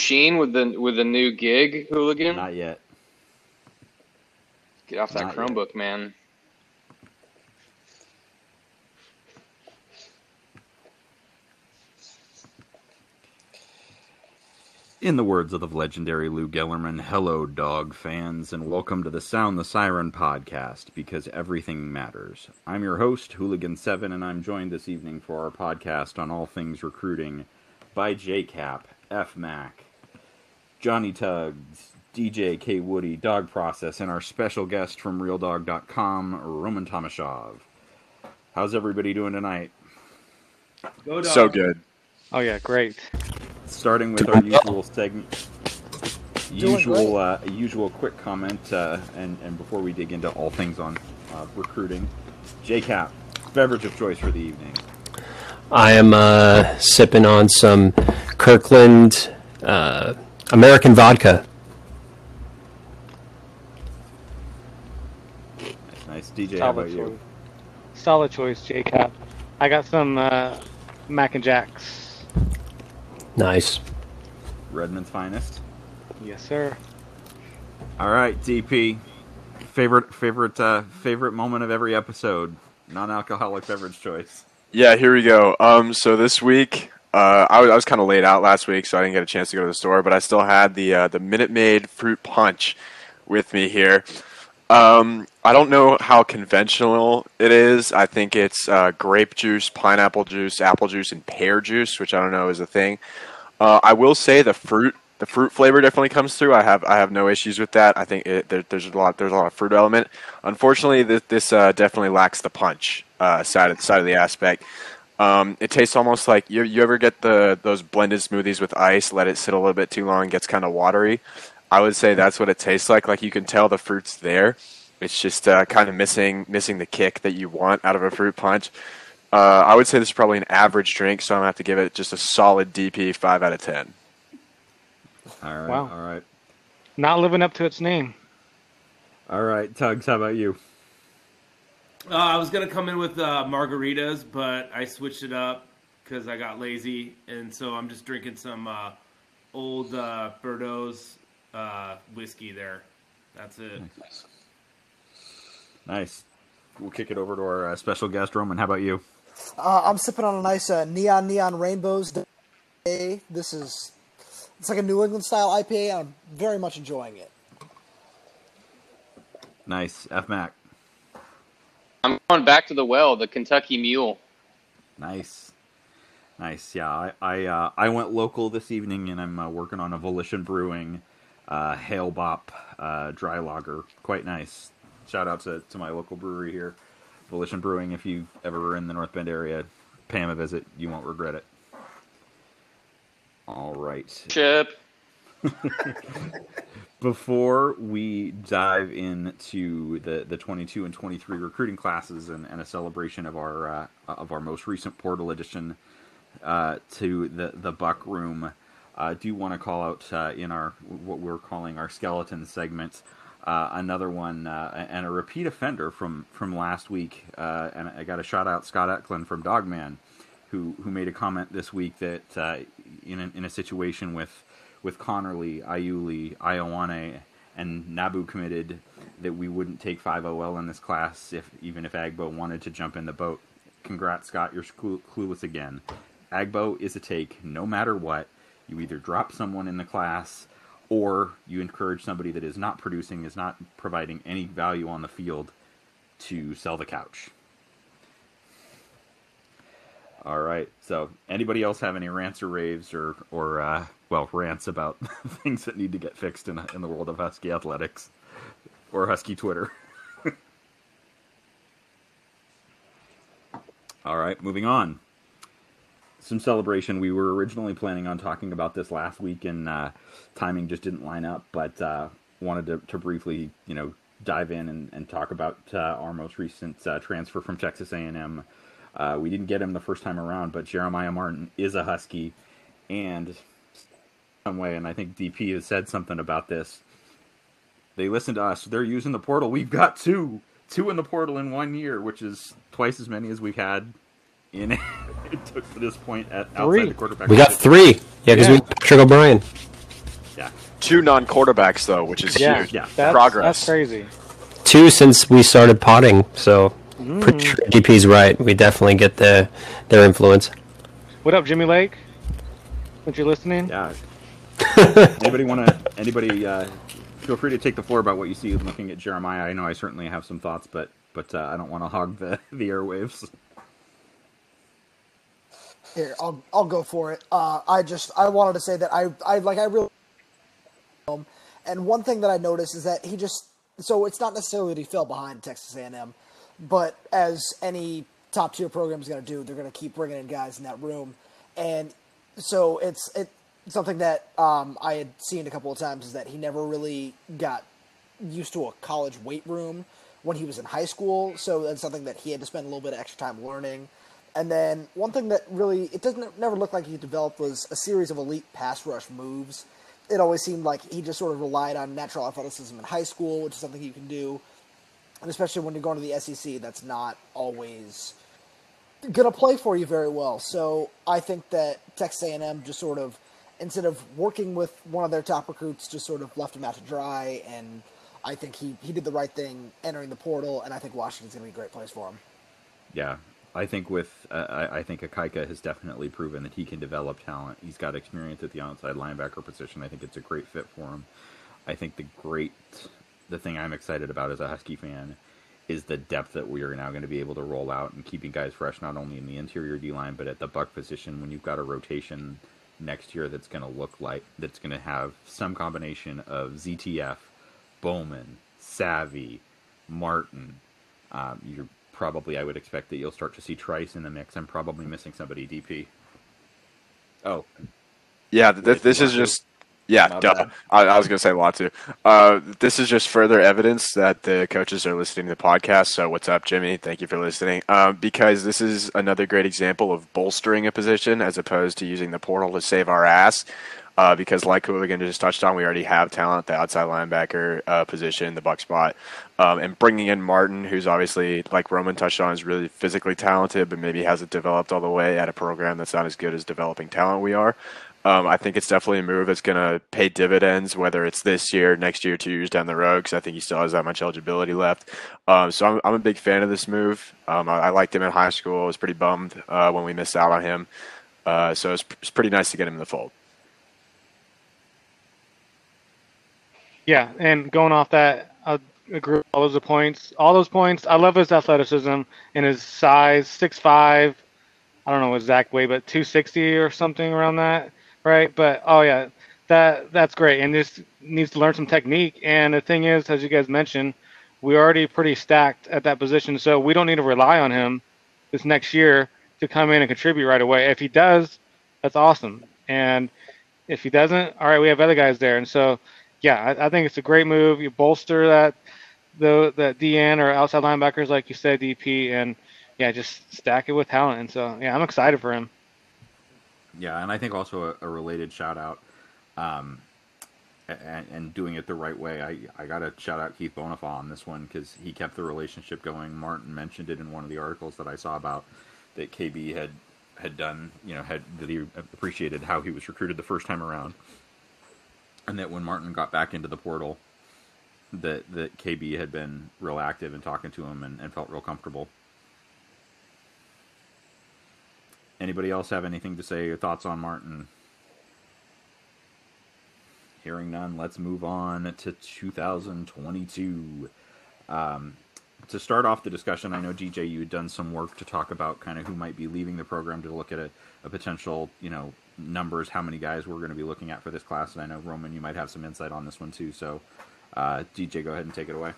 Sheen with the with the new gig hooligan? Not yet. Get off that not yet. Chromebook, man. In the words of the legendary Lou Gellerman, hello, dog fans, and welcome to the Sound the Siren podcast because everything matters. I'm your host, Hooligan7, and I'm joined this evening for our podcast on all things recruiting by JCap, FMAC, Johnny Tugs, DJ K. Woody, Dog Process, and our special guest from RealDawg.com, Roman Tomashoff. How's everybody doing tonight? Go So good. Oh yeah, great. starting with our usual segment usual uh, usual quick comment uh, and and before we dig into all things on uh, recruiting jcap beverage of choice for the evening I am uh, sipping on some Kirkland uh, American vodka. nice nice dj how about Solid you choice. Solid choice, J-Cap. I got some uh, Mac and Jacks. Nice. redmond's finest Yes, sir. all right dp favorite favorite uh, favorite moment of every episode non-alcoholic beverage choice Yeah, here we go. Um, so this week, uh, I was, I was kind of laid out last week, so I didn't get a chance to go to the store, but I still had the uh, the Minute Maid fruit punch with me here. Um, I don't know how conventional it is. I think it's uh, grape juice, pineapple juice, apple juice, and pear juice, which I don't know is a thing. Uh, I will say the fruit the fruit flavor definitely comes through. I have I have no issues with that. I think it, there, there's a lot there's a lot of fruit element. Unfortunately, this, this uh, definitely lacks the punch uh, side of side of the aspect. Um, it tastes almost like you, you ever get the those blended smoothies with ice, let it sit a little bit too long, gets kind of watery. I would say that's what it tastes like. Like you can tell the fruit's there. It's just uh, kind of missing missing the kick that you want out of a fruit punch. Uh, I would say this is probably an average drink, so I'm gonna have to give it just a solid DP five out of ten. all right Wow. all right Not living up to its name. all right tugs how about you Uh, I was gonna come in with uh, margaritas, but I switched it up because I got lazy, and so I'm just drinking some uh, old uh, Bordeaux's uh, whiskey there. That's it. nice we'll kick it over to our uh, special guest roman how about you Uh, I'm sipping on a nice uh, neon neon rainbows. IPA. This is it's like a New England style IPA. I'm very much enjoying it. nice fmac I'm going back to the well, the Kentucky Mule. Nice, nice. Yeah, I I, uh, I went local this evening, and I'm uh, working on a Volition Brewing uh, Hail Bop uh, dry lager. Quite nice. Shout out to, to my local brewery here, Volition Brewing. If you ever in the North Bend area, pay them a visit. You won't regret it. All right. Chip. before we dive into the, the 22 and 23 recruiting classes and, and a celebration of our uh, of our most recent portal edition uh, to the the buck room, I do want to call out uh, in our what we're calling our skeleton segment uh, another one uh, and a repeat offender from from last week. Uh, and I got a shout out Scott Eklund from Dawgman, who who made a comment this week that uh, in a, in a situation with with Connerly, Iuli, Iowane, and Nabu committed that we wouldn't take 5OL in this class if even if Agbo wanted to jump in the boat. Congrats, Scott. You're clue- clueless again. Agbo is a take no matter what. You either drop someone in the class or you encourage somebody that is not producing, is not providing any value on the field to sell the couch. All right. So, anybody else have any rants or raves or or uh, well rants about things that need to get fixed in in the world of Husky athletics or Husky Twitter? All right, moving on. Some celebration. We were originally planning on talking about this last week, and uh, timing just didn't line up. But uh, wanted to, to briefly, you know, dive in and, and talk about uh, our most recent uh, transfer from Texas A&M. Uh, we didn't get him the first time around, but Jeremiah Martin is a Husky, and some way, and I think DP has said something about this. They listen to us. They're using the portal. We've got two, two in the portal in one year, which is twice as many as we've had in it took to this point at outside the quarterback. We got three. Yeah, because Yeah. we Patrick O'Brien. two non-quarterbacks though, which is Yeah, huge. Yeah. that's, Progress. That's crazy. Two since we started potting, so pretty sure GP's right. We definitely get the their influence. What up, Jimmy Lake? If you're listening, Yeah. anybody want to? Anybody? Uh, feel free to take the floor about what you see looking at Jeremiah. I know I certainly have some thoughts, but but uh, I don't want to hog the the airwaves. Here, I'll I'll go for it. Uh, I just I wanted to say that I I like I really and one thing that I noticed is that he just so it's not necessarily that he fell behind Texas A&M, but as any top tier program is going to do, they're going to keep bringing in guys in that room, and so it's it something that um, I had seen a couple of times is that he never really got used to a college weight room when he was in high school, so that's something that he had to spend a little bit of extra time learning. And then one thing that really it doesn't never look like he developed was a series of elite pass rush moves. It always seemed like he just sort of relied on natural athleticism in high school, which is something you can do, and especially when you're going to the SEC, that's not always going to play for you very well. So I think that Texas A&M just sort of, instead of working with one of their top recruits, just sort of left him out to dry. And I think he, he did the right thing entering the portal, and I think Washington's going to be a great place for him. Yeah, I think with uh, I, think Ikaika has definitely proven that he can develop talent. He's got experience at the outside linebacker position. I think it's a great fit for him. I think the great the thing I'm excited about as a Husky fan is the depth that we are now going to be able to roll out and keeping guys fresh not only in the interior D line but at the buck position when you've got a rotation next year that's going to look like that's going to have some combination of ZTF, Bowman, Savvy, Martin. Um, you're probably I would expect that you'll start to see Trice in the mix. I'm probably missing somebody DP. Oh, Yeah, th- th- this is just yeah. Duh. I, I was gonna say a lot too. Uh, this is just further evidence that the coaches are listening to the podcast. So what's up, Jimmy? Thank you for listening. Um, because this is another great example of bolstering a position as opposed to using the portal to save our ass. Uh, because like Hooligan just touched on, we already have talent, the outside linebacker uh, position, the buck spot, um, and bringing in Martin, who's obviously like Roman touched on, is really physically talented, but maybe hasn't developed all the way at a program that's not as good as developing talent we are. Um, I think it's definitely a move that's going to pay dividends, whether it's this year, next year, two years down the road, because I think he still has that much eligibility left. Um, so I'm, I'm a big fan of this move. Um, I, I liked him in high school. I was pretty bummed uh, when we missed out on him. Uh, so it's, it's pretty nice to get him in the fold. Yeah, and going off that, I agree with all those points. All those points. I love his athleticism and his size, six five. I don't know exact weight, but two sixty or something around that, right? But oh yeah, that that's great, and just needs to learn some technique. And the thing is, as you guys mentioned, we're already pretty stacked at that position, so we don't need to rely on him this next year to come in and contribute right away. If he does, that's awesome. And if he doesn't, all right, we have other guys there, and so yeah, I, I think it's a great move. You bolster that the that DN or outside linebackers, like you said, DP, and yeah, just stack it with talent. And so yeah, I'm excited for him. Yeah, and I think also a, a related shout out, um, and, and doing it the right way. I, I got to shout out Keith Bhonapha on this one because he kept the relationship going. Martin mentioned it in one of the articles that I saw about that KB had had done. You know, had that he appreciated how he was recruited the first time around, and that when Martin got back into the portal, that that KB had been real active in talking to him and, and felt real comfortable. Anybody else have anything to say or thoughts on Martin? Hearing none, let's move on to 2022. Um, to start off the discussion, I know DJ, you had done some work to talk about kind of who might be leaving the program to look at a, a potential, you know, numbers, how many guys we're going to be looking at for this class. And I know Roman, you might have some insight on this one too. So, uh, DJ, go ahead and take it away.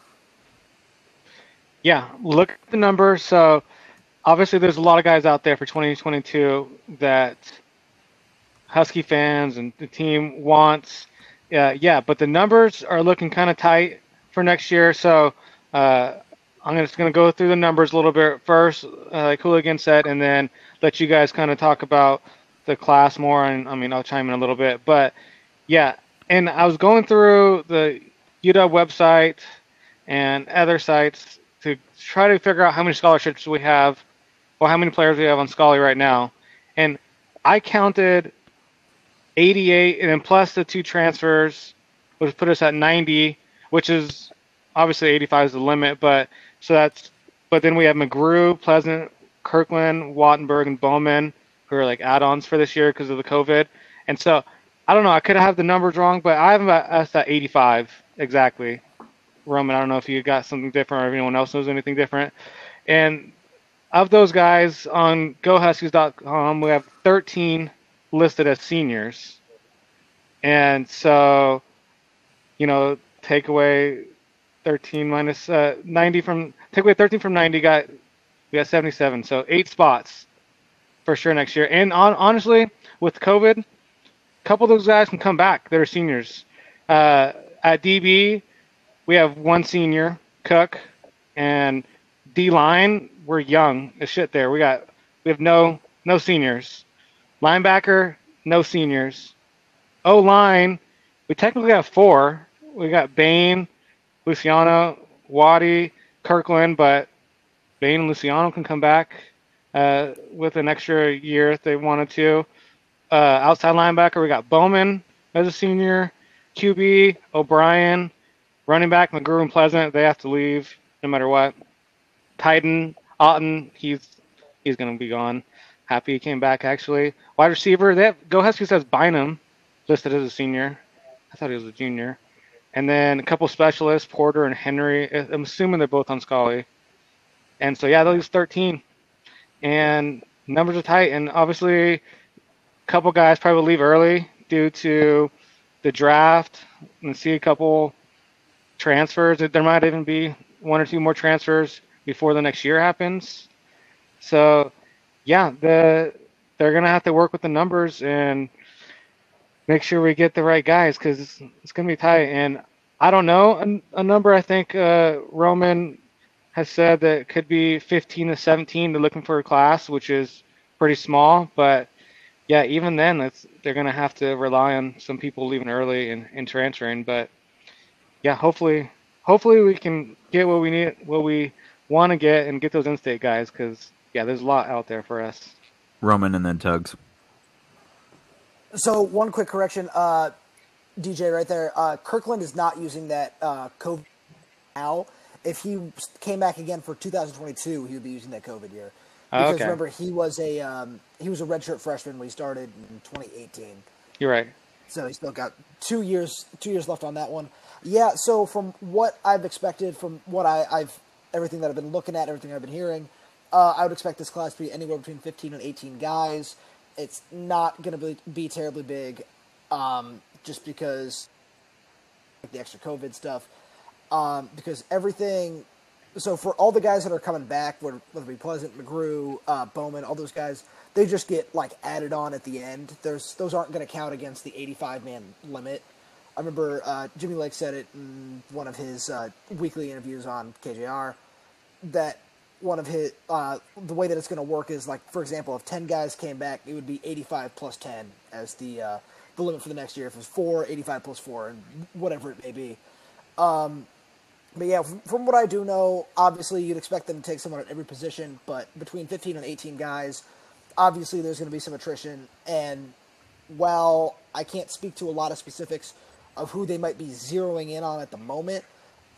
Yeah, look at the numbers. So obviously, there's a lot of guys out there for 2022 that Husky fans and the team wants. Uh, yeah, but the numbers are looking kind of tight for next year. So uh, I'm just going to go through the numbers a little bit first, uh, like Hooligan said, and then let you guys kind of talk about the class more. And I mean, I'll chime in a little bit. But yeah, and I was going through the UW website and other sites to try to figure out how many scholarships we have or how many players do we have on Scully right now. And I counted 88, and then plus the two transfers, which put us at 90, which is obviously 85 is the limit, but so that's but then we have McGrew, Pleasant, Kirkland, Wattenberg, and Bowman who are like add-ons for this year because of the COVID. And so I don't know. I could have the numbers wrong, but I have us at 85 exactly. Roman, I don't know if you got something different or if anyone else knows anything different. And of those guys on GoHuskies.com, we have 13 listed as seniors. And so, you know, take away 13 minus uh, 90 from take away 13 from 90 got we got 77 so eight spots for sure next year. And on, honestly with covid a couple of those guys can come back They're seniors. Uh, at db we have one senior cook and d line we're young as shit there we got we have no no seniors linebacker no seniors o line we technically have four we got bain Luciano, Waddy, Kirkland, but Bain and Luciano can come back uh, with an extra year if they wanted to. Uh, outside linebacker, we got Bowman as a senior, QB, O'Brien, running back, McGrew and Pleasant. They have to leave no matter what. Titan, Otton, he's he's to be gone. Happy he came back, actually. Wide receiver, they have, Go Bynum listed as a senior. I thought he was a junior. And then a couple specialists, Porter and Henry. I'm assuming they're both on Scully. And so, yeah, those 13. And numbers are tight. And obviously, a couple guys probably leave early due to the draft and see a couple transfers. There might even be one or two more transfers before the next year happens. So, yeah, the they're gonna have to work with the numbers and – make sure we get the right guys because it's, it's to be tight. And I don't know a, a number. I think uh, Roman has said that could be 15 to 17. They're looking for a class, which is pretty small. But yeah, even then, it's, they're going to have to rely on some people leaving early and, and transferring. But yeah, hopefully, hopefully we can get what we need, what we want to get, and get those in-state guys because yeah, there's a lot out there for us. Roman and then Tugs. So one quick correction, uh, DJ, right there. Uh, Kirkland is not using that uh, COVID now. If he came back again for 2022, he would be using that COVID year. Oh, Because okay. remember, he was a um, he was a redshirt freshman when he started in 2018. You're right. So he's still got two years two years left on that one. Yeah. So from what I've expected, from what I, I've everything that I've been looking at, everything I've been hearing, uh, I would expect this class to be anywhere between 15 and 18 guys. It's not going to be, be terribly big, um, just because the extra COVID stuff. Um, because everything, so for all the guys that are coming back, whether it be Pleasant, McGrew, uh, Bowman, all those guys, they just get like added on at the end. There's those aren't going to count against the 85 man limit. I remember uh, Jimmy Lake said it in one of his uh, weekly interviews on KJR that one of his uh, the way that it's going to work is like for example if 10 guys came back it would be 85 plus 10 as the uh, the limit for the next year. If it was 4 85 plus 4 and whatever it may be. Um, but yeah from, from what i do know obviously you'd expect them to take someone at every position but between 15 and 18 guys obviously there's going to be some attrition. And while i can't speak to a lot of specifics of who they might be zeroing in on at the moment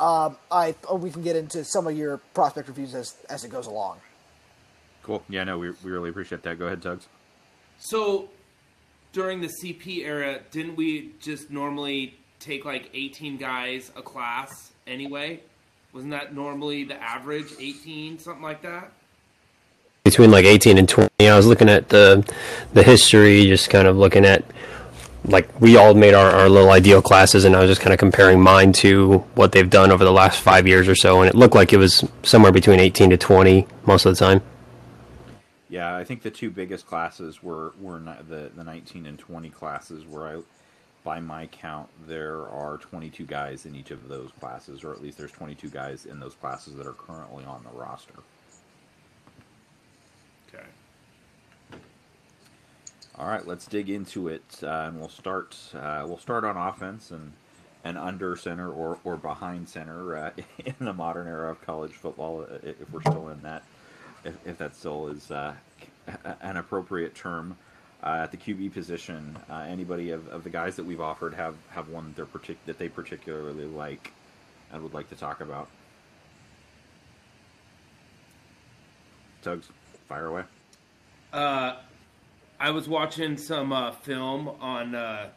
um, I or we can get into some of your prospect reviews as as it goes along. Cool. Yeah, no, we, we really appreciate that. Go ahead, Tugs. So during the CP era, didn't we just normally take like 18 guys a class anyway? Wasn't that normally the average, 18, something like that? between like 18 and 20 i was looking at the the history just kind of looking at like we all made our, our little ideal classes and i was just kind of comparing mine to what they've done over the last five years or so and it looked like it was somewhere between 18 to 20 most of the time Yeah, I think the two biggest classes were were the the 19 and 20 classes. Where I, by my count, there are 22 guys in each of those classes, or at least there's 22 guys in those classes that are currently on the roster. Okay. All right, let's dig into it, uh, and we'll start. Uh, we'll start on offense and and under center or, or behind center uh, in the modern era of college football, uh, if we're still in that, if, if that still is uh, an appropriate term. uh, at the QB position. Anybody of, of the guys that we've offered have, have one partic- that they particularly like and would like to talk about? Tugs, fire away. Uh, I was watching some uh, film on uh,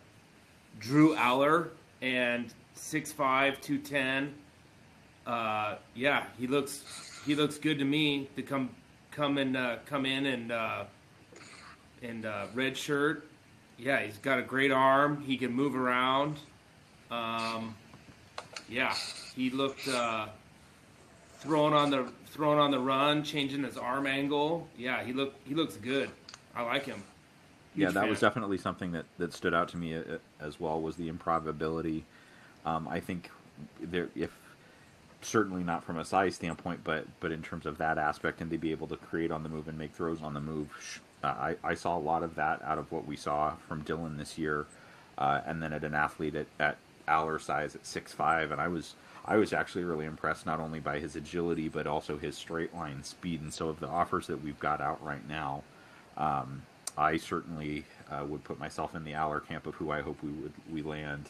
Drew Allar and 6'5", 210. Uh, yeah, he looks he looks good to me to come come and uh, come in and uh, and uh, red shirt. Yeah, he's got a great arm. He can move around. Um, yeah, he looked uh, throwing on the throwing on the run, changing his arm angle. Yeah, he look he looks good. I like him. yeah, that fan. was definitely something that, that stood out to me uh, as well was the improbability. Um, I think there, if certainly not from a size standpoint, but but in terms of that aspect and to be able to create on the move and make throws on the move, uh, I, I saw a lot of that out of what we saw from Dylan this year, uh, and then at an athlete at, at Allar size at six five, and I was I was actually really impressed not only by his agility but also his straight line speed. And so of the offers that we've got out right now, um, I certainly uh, would put myself in the Allar camp of who I hope we would we land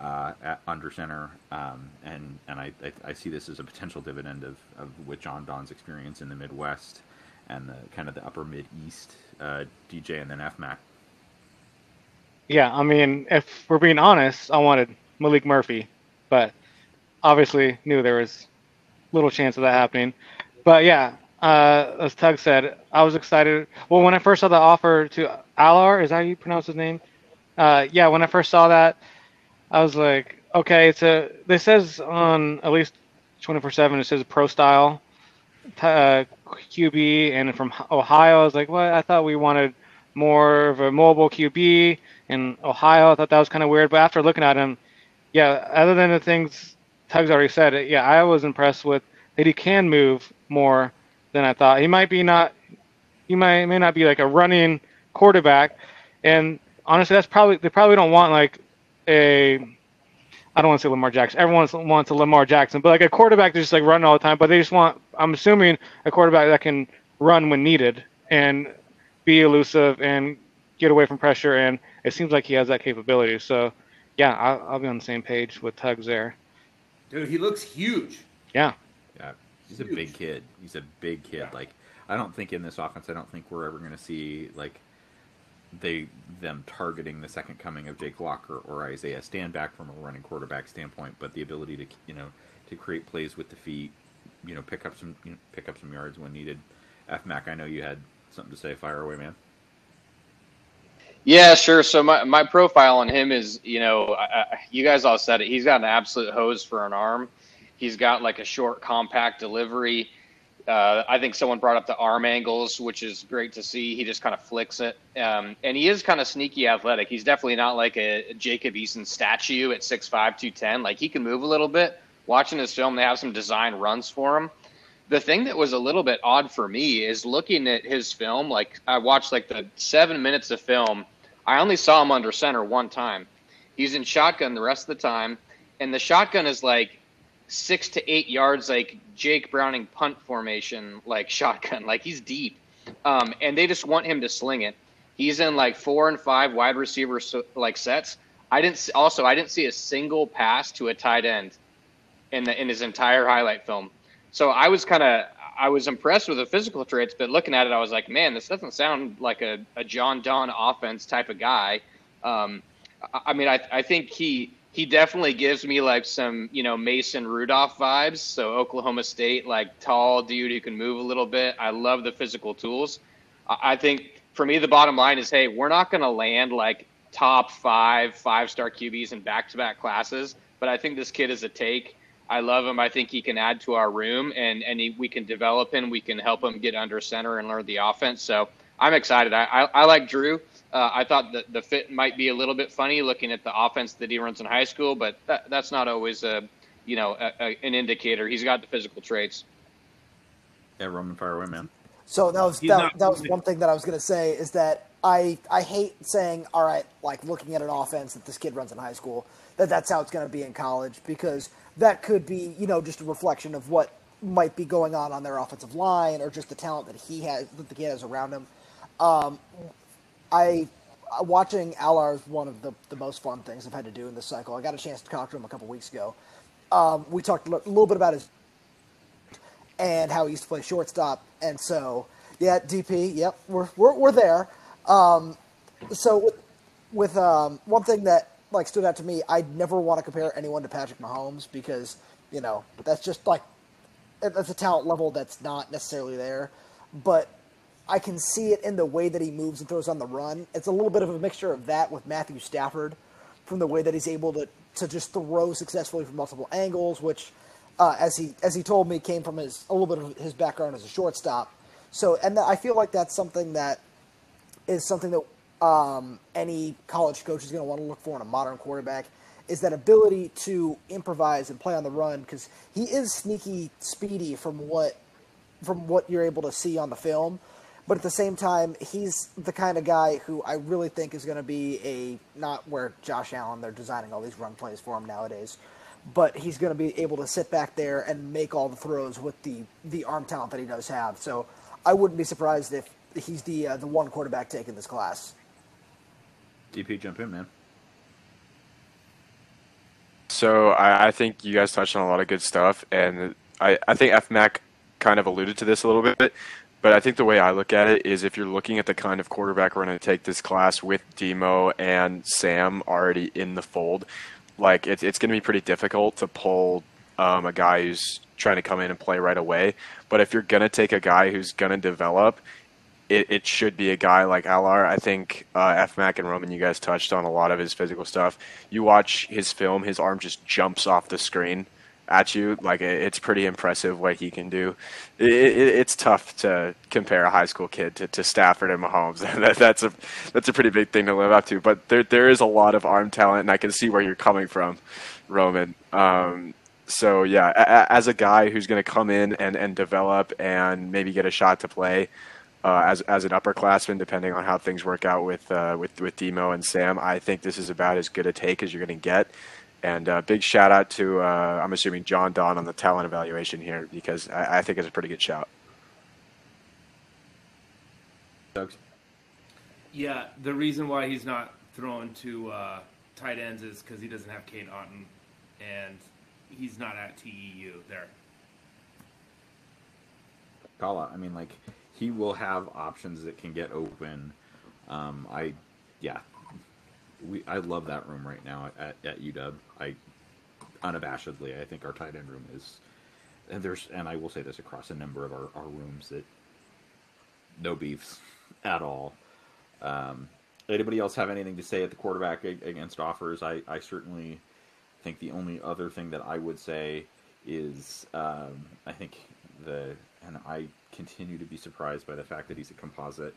uh, at under center, um, and and I, I, I see this as a potential dividend of, of with John Don's experience in the Midwest and the kind of the upper mid east uh, DJ and then FMAC. Yeah, I mean, if we're being honest, I wanted Maalik Murphy, but obviously knew there was little chance of that happening. But yeah, uh, as Tug said, I was excited. Well, when I first saw the offer to Allar, is that how you pronounce his name? Uh, yeah, when I first saw that, I was like, okay, it's a. This says on at least 24/7, it says pro style uh, QB, and from Ohio. I was like, what? I thought we wanted more of a mobile QB in Ohio. I thought that was kind of weird, but after looking at him, yeah, other than the things Tug's already said, yeah, I was impressed with that he can move more than I thought. He might be not, he might may not be like a running quarterback, and honestly, that's probably they probably don't want like a. I don't want to say Lamar Jackson. Everyone wants a Lamar Jackson, but like a quarterback to just like running all the time. But they just want, I'm assuming, a quarterback that can run when needed and be elusive and get away from pressure. And it seems like he has that capability. So, yeah, I'll, I'll be on the same page with Tugs there. Dude, he looks huge. Yeah. Yeah, he's a big kid. He's a big kid. Like I don't think in this offense, I don't think we're ever going to see like they them targeting the second coming of Jake Locker or Isaiah Stanback from a running quarterback standpoint, but the ability to you know to create plays with the feet, you know, pick up some you know, pick up some yards when needed. FMAC, I know you had something to say. Fire away, man. Yeah, sure. So my, my profile on him is, you know, I, you guys all said it. He's got an absolute hose for an arm. He's got like a short, compact delivery. Uh, I think someone brought up the arm angles, which is great to see. He just kind of flicks it, um, and he is kind of sneaky athletic. He's definitely not like a Jacob Eason statue at 6'5", 210. Like he can move a little bit. Watching his film, they have some design runs for him the thing that was a little bit odd for me is looking at his film. Like I watched like the seven minutes of film. I only saw him under center one time. He's in shotgun the rest of the time, and the shotgun is like six to eight yards, like Jake Browning punt formation, like shotgun. Like he's deep, um, and they just want him to sling it. He's in like four and five wide receiver so, like sets. I didn't also I didn't see a single pass to a tight end in the in his entire highlight film. So I was kind of I was impressed with the physical traits, but looking at it, I was like, man, this doesn't sound like a, a John Don offense type of guy. Um, I, I mean, I I think he he definitely gives me like some you know Mason Rudolph vibes. So Oklahoma State, like tall dude who can move a little bit. I love the physical tools. I, think for me, the bottom line is, hey, we're not going to land like top five five star QBs in back to back classes, but I think this kid is a take. I love him. I think he can add to our room, and and he, we can develop him. We can help him get under center and learn the offense. So I'm excited. I I, I like Drew. Uh, I thought that the fit might be a little bit funny looking at the offense that he runs in high school, but that, that's not always a you know a, a, an indicator. He's got the physical traits. Yeah, Roman, fire away, man. So that was that, that was one thing that I was going to say is that I I hate saying all right like looking at an offense that this kid runs in high school that that's how it's going to be in college because that could be you know just a reflection of what might be going on on their offensive line or just the talent that he has that the kid has around him. Um, I uh, watching Allar is one of the, the most fun things I've had to do in this cycle. I got a chance to talk to him a couple weeks ago. Um, we talked a little bit about his and how he used to play shortstop, and so yeah, DP, yep, we're we're, we're there. Um, so with, with um, one thing that like stood out to me, I'd never want to compare anyone to Patrick Mahomes because you know that's just like that's a talent level that's not necessarily there, but I can see it in the way that he moves and throws on the run. It's a little bit of a mixture of that with Matthew Stafford, from the way that he's able to to just throw successfully from multiple angles, which, uh, as he as he told me, came from his a little bit of his background as a shortstop. So, and I feel like that's something that is something that um, any college coach is going to want to look for in a modern quarterback is that ability to improvise and play on the run because he is sneaky speedy from what from what you're able to see on the film but at the same time he's the kind of guy who I really think is going to be a not where Josh Allen they're designing all these run plays for him nowadays but he's going to be able to sit back there and make all the throws with the the arm talent that he does have so I wouldn't be surprised if he's the uh, the one quarterback taking this class DP jump in man So I, I think you guys touched on a lot of good stuff, and I, I think FMAC kind of alluded to this a little bit. But I think the way I look at it is if you're looking at the kind of quarterback we're going to take this class with Demo and Sam already in the fold, like it, it's going to be pretty difficult to pull um, a guy who's trying to come in and play right away. But if you're going to take a guy who's going to develop, it, it should be a guy like Allar. I think uh, FMAC and Roman, you guys touched on a lot of his physical stuff. You watch his film, his arm just jumps off the screen at you. Like it's pretty impressive what he can do. It, it, it's tough to compare a high school kid to, to Stafford and Mahomes. that, that's a that's a pretty big thing to live up to. But there there is a lot of arm talent, and I can see where you're coming from, Roman. Um, so yeah, a, as a guy who's going to come in and, and develop and maybe get a shot to play uh, as as an upperclassman, depending on how things work out with uh, with with Demo and Sam, I think this is about as good a take as you're going to get. And uh, big shout out to uh, I'm assuming John Don on the talent evaluation here because I, I think it's a pretty good shout. Yeah, the reason why he's not thrown to uh, tight ends is because he doesn't have Cade Otton, and he's not at TEU there. Kala, I mean, like he will have options that can get open. Um, I, yeah, we I love that room right now at, at UW. I unabashedly, I think our tight end room is, and there's, and I will say this across a number of our, our rooms that no beefs at all. Um, anybody else have anything to say at the quarterback against offers? I, I certainly think the only other thing that I would say is um, I think the and I continue to be surprised by the fact that he's a composite,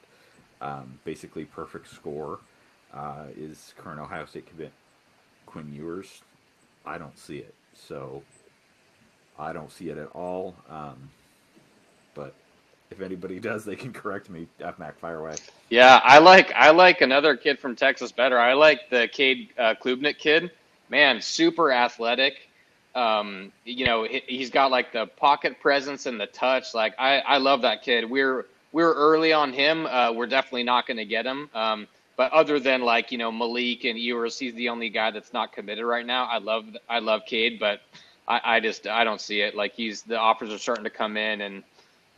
um, basically perfect score. Uh, is current Ohio State commit Quinn Ewers? I don't see it. So I don't see it at all. Um, but if anybody does, they can correct me. FMAC, fire away. Yeah, I like I like another kid from Texas better. I like the Cade uh, Klubnik kid. Man, super athletic. Um, you know, he, has got like the pocket presence and the touch. Like I, I love that kid. We're we're early on him. Uh, we're definitely not going to get him. Um, but other than like you know Maalik and Ewers, he's the only guy that's not committed right now. I love I love Cade, but I, I just I don't see it. Like he's the offers are starting to come in, and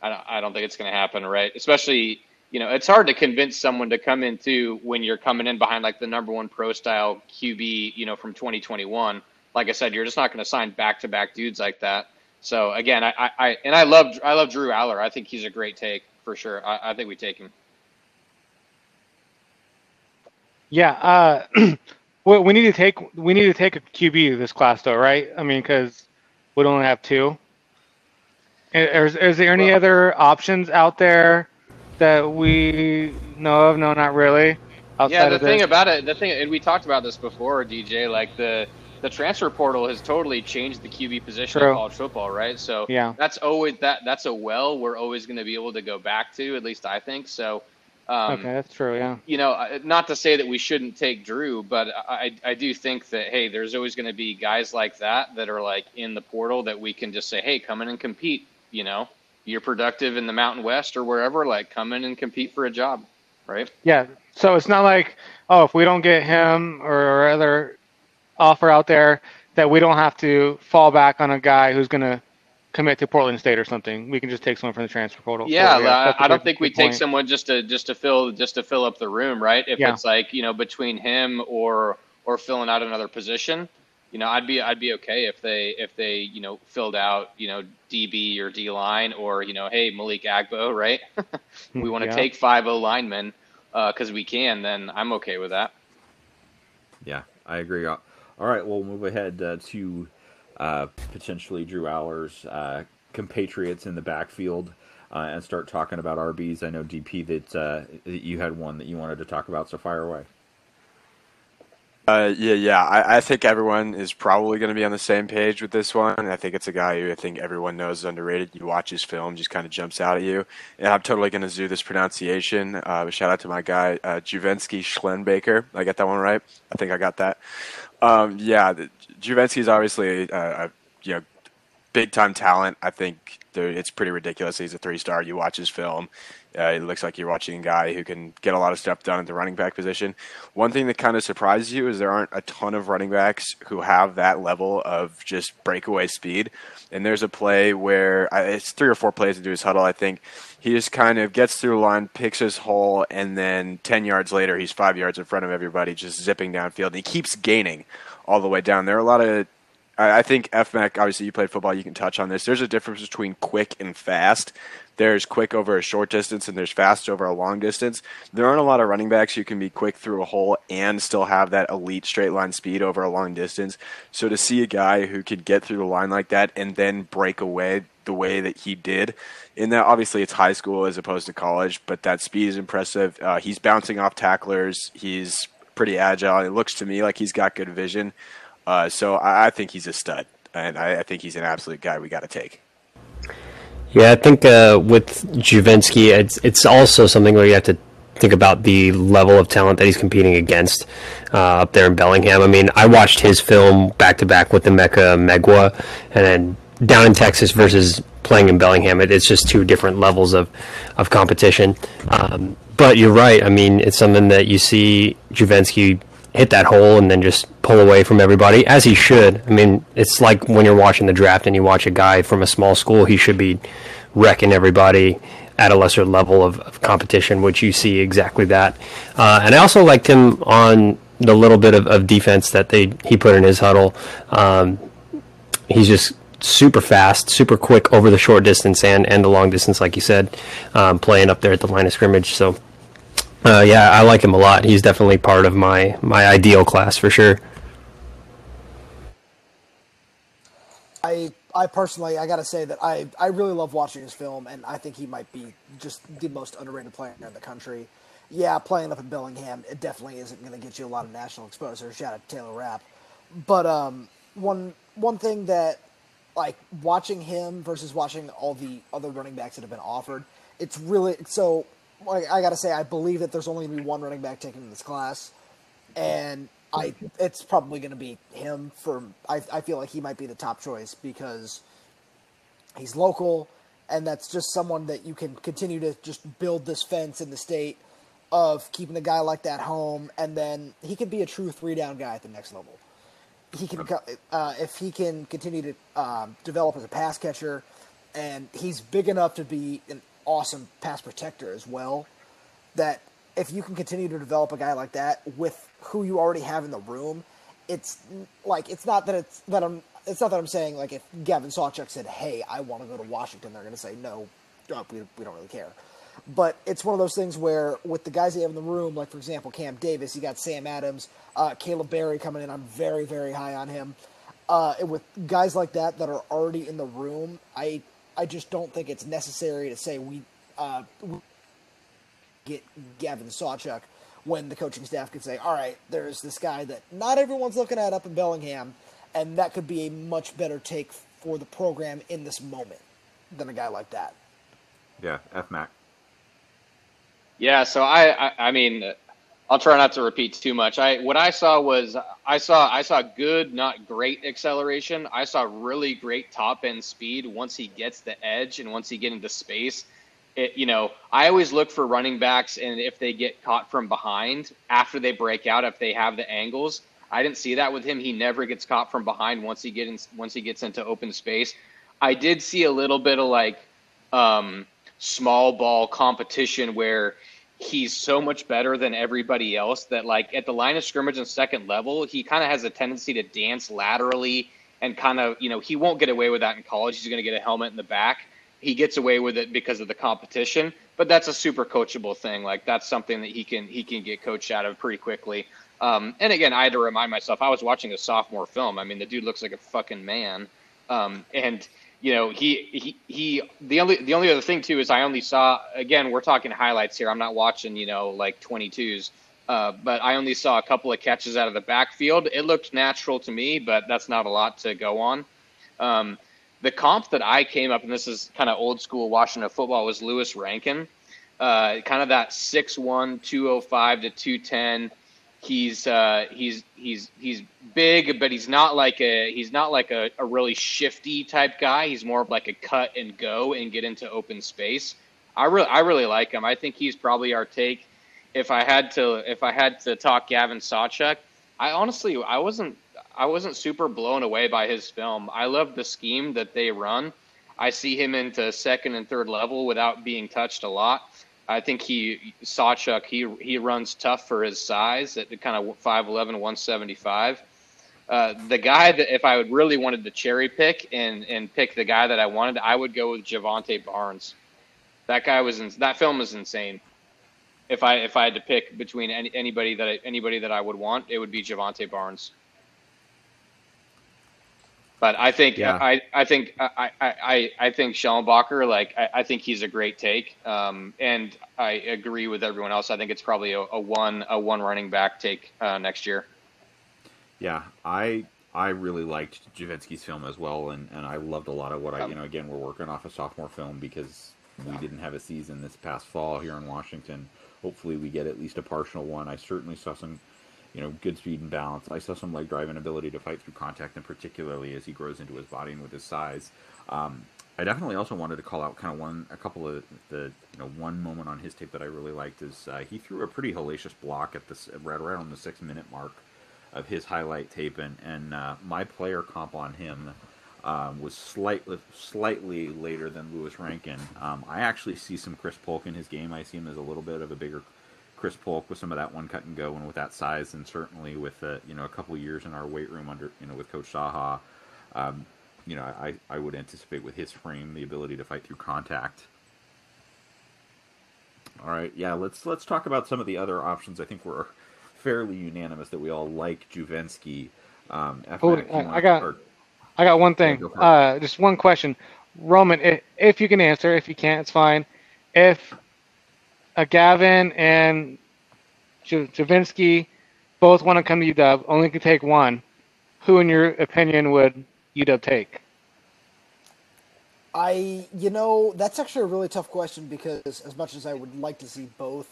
I don't, I don't think it's going to happen. Right, especially you know it's hard to convince someone to come in too when you're coming in behind like the number one pro style QB you know from 2021 like I said, you're just not going to sign back to back dudes like that. So again, I, I, and I love I love Drew Allar. I think he's a great take for sure. I, I think we take him. Yeah, uh, well, we need to take we need to take a QB this class though, right? I mean, because we only have two. Is, is there any well, other options out there that we know of? No, not really. yeah, the thing about it, the thing, and we talked about this before, DJ. Like the the transfer portal has totally changed the QB position True. in college football, right? So yeah. that's always that that's a well we're always going to be able to go back to. At least I think so. Um, okay, that's true. Yeah. You know, not to say that we shouldn't take Drew, but I I do think that hey, there's always going to be guys like that that are like in the portal that we can just say, hey, come in and compete. You know, you're productive in the Mountain West or wherever. Like, come in and compete for a job. right? Yeah. So it's not like, oh, if we don't get him or other offer out there, that we don't have to fall back on a guy who's going to commit to Portland State or something. We can just take someone from the transfer portal. Yeah, So, I- that's a I don't think we good take point. someone just to just to fill just to fill up the room, right? If Yeah. it's like you know between him or or filling out another position, you know, I'd be I'd be okay if they if they you know filled out you know DB or D line or you know hey Malik Agbo, right? we want to Yeah. take five O linemen because we can, then I'm okay with that. Yeah, I agree. All right, we'll move ahead uh, to uh, potentially Drew Allar's uh, compatriots in the backfield uh, and start talking about RBs. I know DP that, uh, that you had one that you wanted to talk about, so fire away. Uh, yeah, yeah. I, I think everyone is probably going to be on the same page with this one. I think it's a guy who I think everyone knows is underrated. You watch his film, just kind of jumps out at you. And I'm totally going to do this pronunciation. Uh, shout out to my guy, uh, Juvensky Schlenbaker. I got that one right. I think I got that. Um, yeah, the- is obviously a, a you know big time talent. I think it's pretty ridiculous. He's a three star. You watch his film. Uh, it looks like you're watching a guy who can get a lot of stuff done at the running back position. One thing that kind of surprises you is there aren't a ton of running backs who have that level of just breakaway speed. And there's a play where uh, it's three or four plays into his huddle, I think. He just kind of gets through line, picks his hole, and then 10 yards later, he's five yards in front of everybody, just zipping downfield. And he keeps gaining all the way down. There are a lot of I think FMAC, obviously, you played football, you can touch on this. There's a difference between quick and fast. There's quick over a short distance, and there's fast over a long distance. There aren't a lot of running backs who can be quick through a hole and still have that elite straight line speed over a long distance. So to see a guy who could get through the line like that and then break away the way that he did, in that obviously it's high school as opposed to college, but that speed is impressive. Uh, he's bouncing off tacklers. He's pretty agile. It looks to me like he's got good vision. Uh, so I, I think he's a stud, and I, I think he's an absolute guy we got to take. Yeah, I think uh, with Juvensky, it's it's also something where you have to think about the level of talent that he's competing against uh, up there in Bellingham. I mean, I watched his film back to back with the Emeka Megwa, and then down in Texas versus playing in Bellingham. It, it's just two different levels of of competition. Um, but you're right. I mean, it's something that you see Juvensky hit that hole and then just pull away from everybody as he should. I mean, it's like when you're watching the draft and you watch a guy from a small school, he should be wrecking everybody at a lesser level of, of competition, which you see exactly that. Uh, and I also liked him on the little bit of, of defense that they he put in his huddle. Um, he's just super fast, super quick over the short distance and, and the long distance, like you said, um, playing up there at the line of scrimmage. So, uh, yeah, I like him a lot. He's definitely part of my, my ideal class for sure. I I personally I gotta say that I I really love watching his film, and I think he might be just the most underrated player in the country. Yeah, playing up in Bellingham, it definitely isn't going to get you a lot of national exposure. Shout out to Taylor Rapp, but um, one one thing that like watching him versus watching all the other running backs that have been offered, it's really so. Like, I gotta say, I believe that there's only going to be one running back taken in this class, and I it's probably going to be him. For I I feel like he might be the top choice because he's local, and that's just someone that you can continue to just build this fence in the state of keeping a guy like that home, and then he can be a true three down guy at the next level. He can uh, if he can continue to um, develop as a pass catcher, and he's big enough to be an awesome pass protector as well. That if you can continue to develop a guy like that with who you already have in the room, it's like it's not that it's that I'm it's not that I'm saying like if Gavin Sawchuk said, "Hey, I want to go to Washington," they're going to say, "No, uh, we, we don't really care." But it's one of those things where with the guys they have in the room, like for example Cam Davis, you got Sam Adams, uh, Caleb Berry coming in. I'm very very high on him. Uh, with guys like that that are already in the room, I I just don't think it's necessary to say we, uh, we get Gavin Sawchuk when the coaching staff could say, all right, there's this guy that not everyone's looking at up in Bellingham, and that could be a much better take for the program in this moment than a guy like that. Yeah, F Mac. Yeah, so I, I, I mean, I'll try not to repeat too much. I what I saw was I saw I saw good, not great acceleration. I saw really great top end speed once he gets the edge and once he get into space. it, you know, I always look for running backs, and if they get caught from behind after they break out, if they have the angles, I didn't see that with him. He never gets caught from behind once he get in, once he gets into open space. I did see a little bit of like um, small ball competition where he's so much better than everybody else that like at the line of scrimmage and second level, he kind of has a tendency to dance laterally and kind of you know he won't get away with that in college. He's going to get a helmet in the back he gets away with it because of the competition. But that's a super coachable thing. Like that's something that he can he can get coached out of pretty quickly. Um, and again, I had to remind myself I was watching a sophomore film. I mean, the dude looks like a fucking man. Um, and you know, he he he. The only the only other thing too is I only saw again. We're talking highlights here. I'm not watching you know like 22s. Uh, but I only saw a couple of catches out of the backfield. It looked natural to me, but that's not a lot to go on. Um, the comp that I came up, and this is kind of old school Washington football, was Louis Rankin. Uh, kind of that 6'1", 205 to 210. He's uh, he's he's he's big, but he's not like a he's not like a, a really shifty type guy. He's more of like a cut and go and get into open space. I really I really like him. I think he's probably our take. If I had to if I had to talk Gavin Sawchuk, I honestly I wasn't I wasn't super blown away by his film. I love the scheme that they run. I see him into second and third level without being touched a lot. I think he Sawchuk he he runs tough for his size at kind of 5'11", 175. Uh, the guy that if I would really wanted to cherry pick and and pick the guy that I wanted, I would go with Jovantae Barnes. That guy was in, that film is insane. If I if I had to pick between any, anybody that I, anybody that I would want, it would be Jovantae Barnes. But I think yeah. I, I think I, I, I think Schellenbacher, like I, I think he's a great take. Um, and I agree with everyone else. I think it's probably a, a one a one running back take uh, next year. Yeah, I I really liked Javensky's film as well, and, and I loved a lot of what I you know again we're working off a sophomore film because we didn't have a season this past fall here in Washington. Hopefully, we get at least a partial one. I certainly saw some you know, good speed and balance. I saw some leg drive and ability to fight through contact, and particularly as he grows into his body and with his size. Um, I definitely also wanted to call out kind of one, a couple of the, you know, one moment on his tape that I really liked is uh, he threw a pretty hellacious block at the right around the six minute mark of his highlight tape, and and uh, my player comp on him um, was slightly slightly later than Louis Rankin. Um, I actually see some Chris Polk in his game. I see him as a little bit of a bigger Chris Polk with some of that one cut and go, and with that size, and certainly with uh, you know a couple years in our weight room under you know with Coach Socha, um, you know I, I would anticipate with his frame the ability to fight through contact. All right, yeah, let's let's talk about some of the other options. I think we're fairly unanimous that we all like Juvensky. Um, oh, I, I got I got one thing. Uh, just one question, Roman. If, if you can answer, if you can't, it's fine. If uh, Gavin and Javinsky both want to come to UW, only can take one. Who, in your opinion, would UW take? I, you know, that's actually a really tough question because as much as I would like to see both,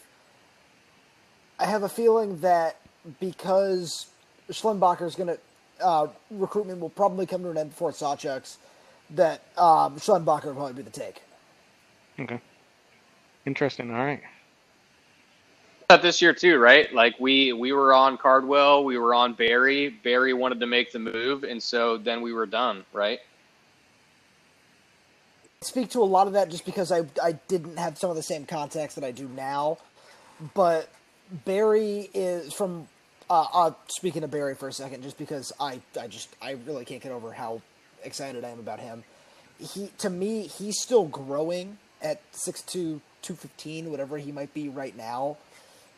I have a feeling that because Schlenbacher is going to, uh, recruitment will probably come to an end before Sawchuk's, that um, Schlenbacher will probably be the take. Okay. Interesting. All right. That this year too, right? Like we we were on Cardwell, we were on Berry. Berry wanted to make the move, and so then we were done, right? speak to a lot of that just because I I didn't have some of the same contacts that I do now, but Berry is from. Uh, uh, speaking of Berry for a second, just because I I just I really can't get over how excited I am about him. He to me he's still growing at six 6'2", 215, whatever he might be right now.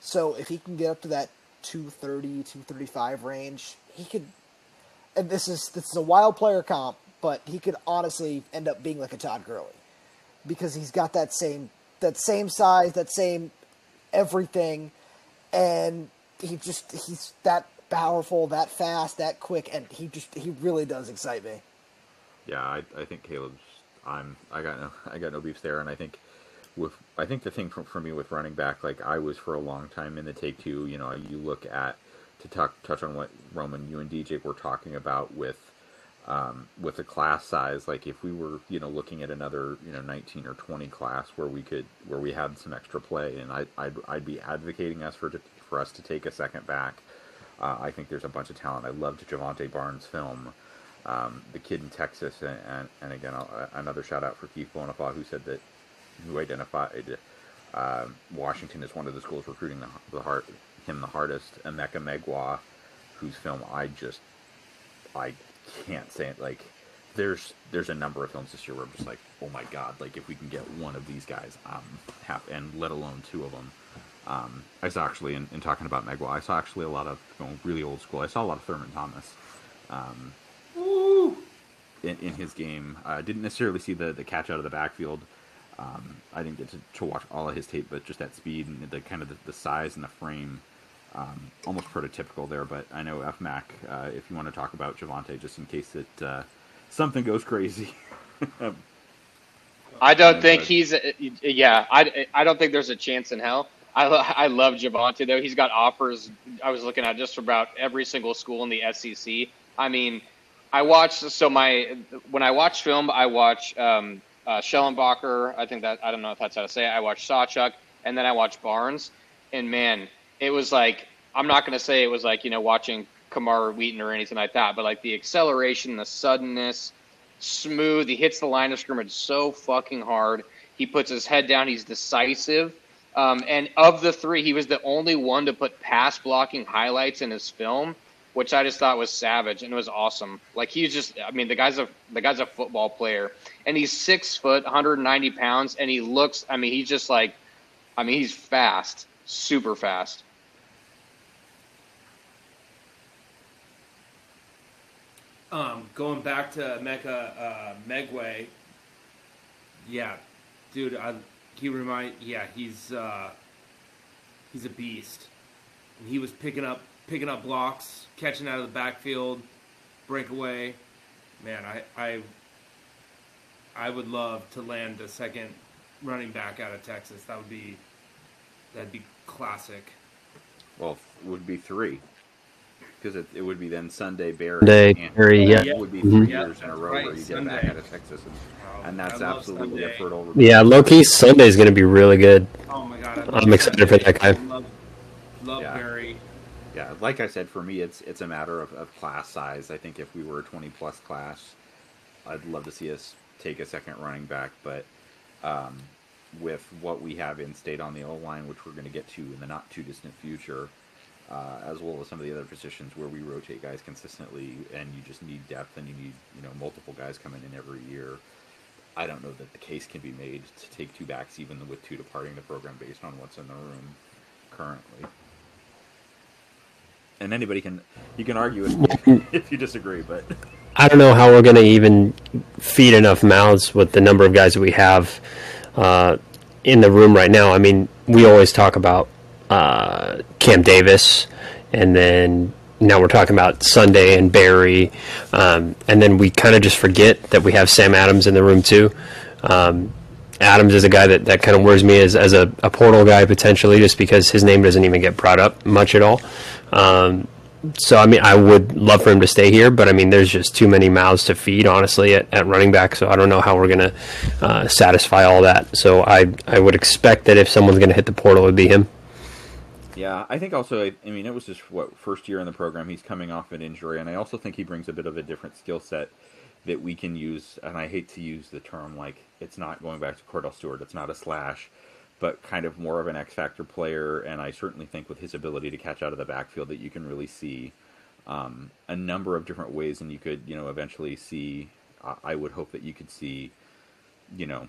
So if he can get up to that 230, 235 range, he could. And this is this is a wild player comp, but he could honestly end up being like a Todd Gurley because he's got that same that same size, that same everything, and he just he's that powerful, that fast, that quick, and he just he really does excite me. Yeah, I, I think Caleb's. I'm I got no I got no beefs there, and I think with I think the thing for, for me with running back, like I was for a long time in the take two. You know, you look at to talk touch on what Roman, you and DJ were talking about with um, with the class size, like if we were, you know, looking at another, you know, 19 or 20 class where we could, where we had some extra play, and I, I'd, I'd be advocating us for to, for us to take a second back. Uh, I think there's a bunch of talent. I loved Jovantae Barnes' film, um, The Kid in Texas, and, and, and again, I'll, another shout out for Keith Bhonapha, who said that, who identified um, Washington as one of the schools recruiting the, the heart, him the hardest. Emeka Megwa, whose film I just, I can't say it like there's there's a number of films this year where I'm just like, oh my god, like if we can get one of these guys, um, have and let alone two of them. Um, I saw actually in, in talking about Megwa, I saw actually a lot of going really old school. I saw a lot of Thurman Thomas. Um, in, in his game, I uh, didn't necessarily see the, the catch out of the backfield. Um, I didn't get to, to watch all of his tape, but just that speed and the kind of the, the size and the frame um, almost prototypical there, but I know FMAC, uh, if you want to talk about Jovantae, just in case that uh, something goes crazy. I don't think he's. Yeah, I, I don't think there's a chance in hell. I, I love Jovantae though. He's got offers. I was looking at just about every single school in the SEC. I mean, I watch. So my when I watch film, I watch um, uh, Schellenbacher. I think that I don't know if that's how to say it. I watched Sawchuk, and then I watched Barnes. And man, it was like I'm not going to say it was like you know watching Camar Wheaton or anything like that, but like the acceleration, the suddenness, smooth. He hits the line of scrimmage so fucking hard. He puts his head down. He's decisive. Um, and of the three, he was the only one to put pass blocking highlights in his film, which I just thought was savage and it was awesome. Like he's just, I mean, the guy's a the guy's a football player, and he's six foot, 190 pounds, and he looks. I mean, he's just like, I mean, he's fast, super fast. Um, going back to Mecca uh, Megwa, yeah, dude, I, he remind, yeah, he's uh, he's a beast. And he was picking up picking up blocks, catching out of the backfield, breakaway. Man, I I I would love to land a second running back out of Texas. That would be that'd be classic. Well, would be three because it, it would be then Sunday Berry. Sunday Berry, yeah. It would be 3 mm-hmm. years in a row right, where you Sunday. get back out of Texas, and, oh, and that's absolutely Sunday. a fertile. Yeah, low key Sunday is going to be really good. Oh my god, I'm excited for that guy. Love, love yeah. Berry. Like I said, for me, it's it's a matter of, of class size. I think if we were a 20 plus class, I'd love to see us take a second running back, but. Um, with what we have in state on the O line, which we're going to get to in the not too distant future, uh, as well as some of the other positions where we rotate guys consistently, and you just need depth, and you need you know multiple guys coming in every year. I don't know that the case can be made to take two backs, even with two departing the program, based on what's in the room currently. And anybody can you can argue if, if you disagree, but I don't know how we're going to even feed enough mouths with the number of guys that we have uh, in the room right now. I mean, we always talk about uh, Cam Davis, and then now we're talking about Sunday and Berry, um, and then we kind of just forget that we have Sam Adams in the room too. Um, Adams is a guy that, that kind of worries me as, as a, a, portal guy potentially, just because his name doesn't even get brought up much at all. Um, so I mean, I would love for him to stay here, but I mean, there's just too many mouths to feed, honestly, at, at running back. So I don't know how we're gonna uh, satisfy all that. So I I would expect that if someone's gonna hit the portal, it would be him. Yeah, I think also, I, I mean, it was just what first year in the program. He's coming off an injury, and I also think he brings a bit of a different skill set that we can use. And I hate to use the term like it's not going back to Kordell Stewart. It's not a slash, but kind of more of an X factor player. And I certainly think with his ability to catch out of the backfield that you can really see um, a number of different ways, and you could, you know, eventually see. I would hope that you could see, you know,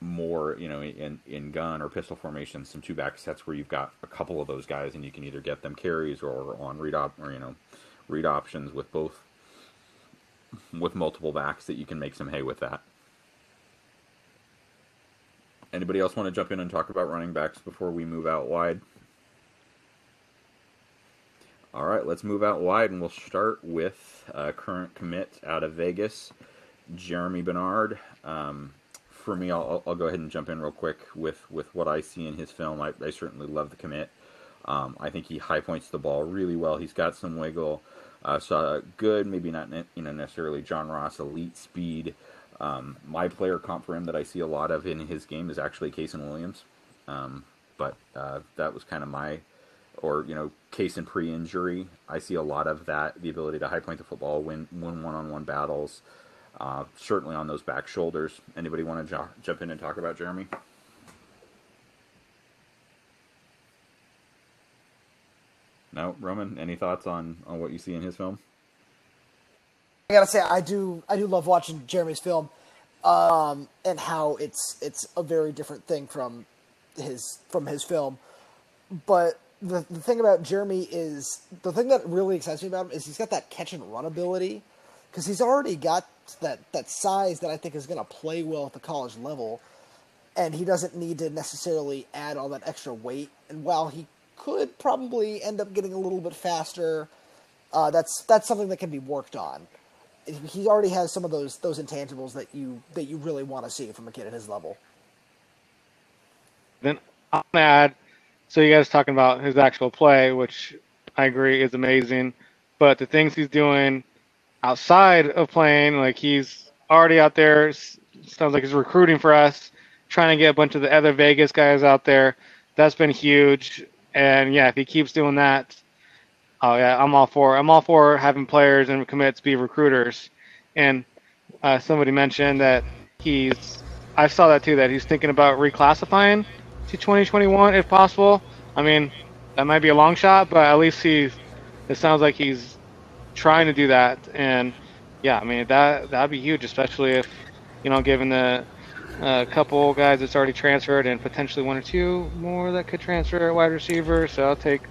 more, you know, in, in gun or pistol formation, some two back sets where you've got a couple of those guys and you can either get them carries or on read op or, you know, read options with both, with multiple backs that you can make some hay with that. Anybody else want to jump in and talk about running backs before we move out wide? All right, let's move out wide, and we'll start with uh, current commit out of Vegas, Germie Bernard. Um, for me, I'll, I'll go ahead and jump in real quick with, with what I see in his film. I, I certainly love the commit. Um, I think he high points the ball really well. He's got some wiggle. Uh, so good, maybe not you know necessarily John Ross elite speed. Um, my player comp for him that I see a lot of in his game is actually Kasen Williams, um, but uh, that was kind of my or you know case in pre-injury. I see a lot of that the ability to high point the football, win win one-on-one battles. Uh, certainly on those back shoulders. Anybody want to jump in and talk about Germie? No, Roman. Any thoughts on on what you see in his film? I gotta say, I do I do love watching Germie's film, um, and how it's it's a very different thing from his from his film. But the the thing about Germie is the thing that really excites me about him is he's got that catch and run ability because he's already got that that size that I think is going to play well at the college level, and he doesn't need to necessarily add all that extra weight. And while he could probably end up getting a little bit faster. Uh, that's that's something that can be worked on. He already has some of those those intangibles that you that you really want to see from a kid at his level. Then I'll add. So you guys talking about his actual play, which I agree is amazing, but the things he's doing outside of playing, like he's already out there. Sounds like he's recruiting for us, trying to get a bunch of the other Vegas guys out there. That's been huge. And yeah, if he keeps doing that, oh yeah, I'm all for. I'm all for having players and commits be recruiters. And uh, somebody mentioned that he's. I saw that too. That he's thinking about reclassifying to 2021 if possible. I mean, that might be a long shot, but at least he's. It sounds like he's trying to do that. And yeah, I mean that that'd be huge, especially if you know, given the a couple guys that's already transferred, and potentially one or two more that could transfer at wide receiver. So I'll take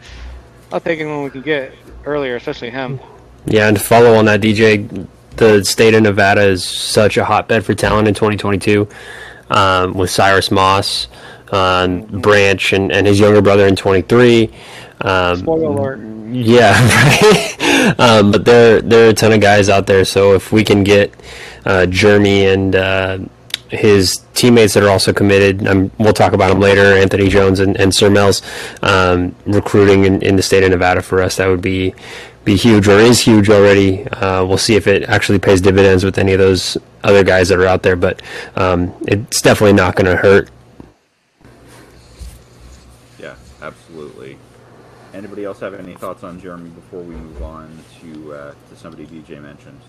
I'll take anyone we can get earlier, especially him. Yeah, and to follow on that, DJ, the state of Nevada is such a hotbed for talent in 2022 um, with Cyrus Moss, uh, Branch, and, and his younger brother in 23. Um, Spoiler alert. Yeah, right. um, but there there are a ton of guys out there. So if we can get uh, Germie and uh, his teammates that are also committed. Um, we'll talk about them later. Anthony Jones and, and Sir Mel's um, recruiting in, in, the state of Nevada for us. That would be be huge, or is huge already. Uh, we'll see if it actually pays dividends with any of those other guys that are out there. But um, it's definitely not going to hurt. Yeah, absolutely. Anybody else have any thoughts on Germie before we move on to uh, to somebody DJ mentioned?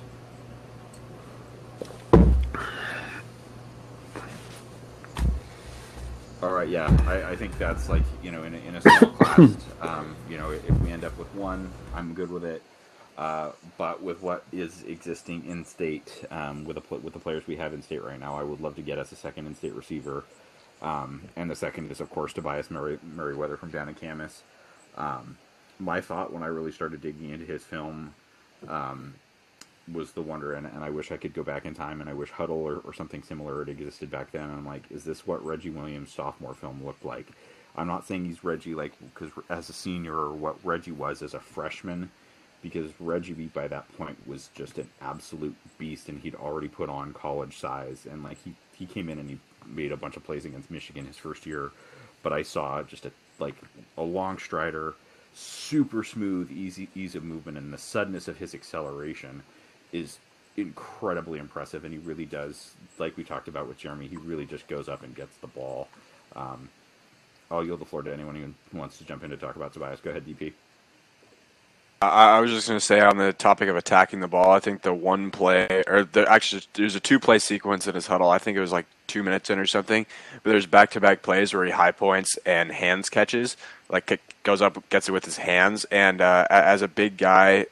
All right, yeah, I, I think that's like you know in a, in a small class, um, you know, if we end up with one, I'm good with it. Uh, but with what is existing in state, um, with the with the players we have in state right now, I would love to get us a second in state receiver. Um, and the second is of course Tobias Murray, Merriweather from down in Camas. Um, my thought when I really started digging into his film um, was the wonder, and, and I wish I could go back in time, and I wish Hudl or, or something similar had existed back then. And I'm like, is this what Reggie Williams' sophomore film looked like? I'm not saying he's Reggie like because as a senior or what Reggie was as a freshman, because Reggie by that point was just an absolute beast, and he'd already put on college size, and like he he came in and he made a bunch of plays against Michigan his first year, but I saw just a like a long strider, super smooth, easy ease of movement, and the suddenness of his acceleration is incredibly impressive, and he really does, like we talked about with Germie, he really just goes up and gets the ball. Um, I'll yield the floor to anyone who wants to jump in to talk about Tobias. Go ahead, DP. I, was just going to say on the topic of attacking the ball, I think the one play, or the actually, there's a two play sequence in his Hudl. I think it was like two minutes in or something. But there's back to back plays where he high points and hands catches, like goes up, gets it with his hands. And uh, as a big guy,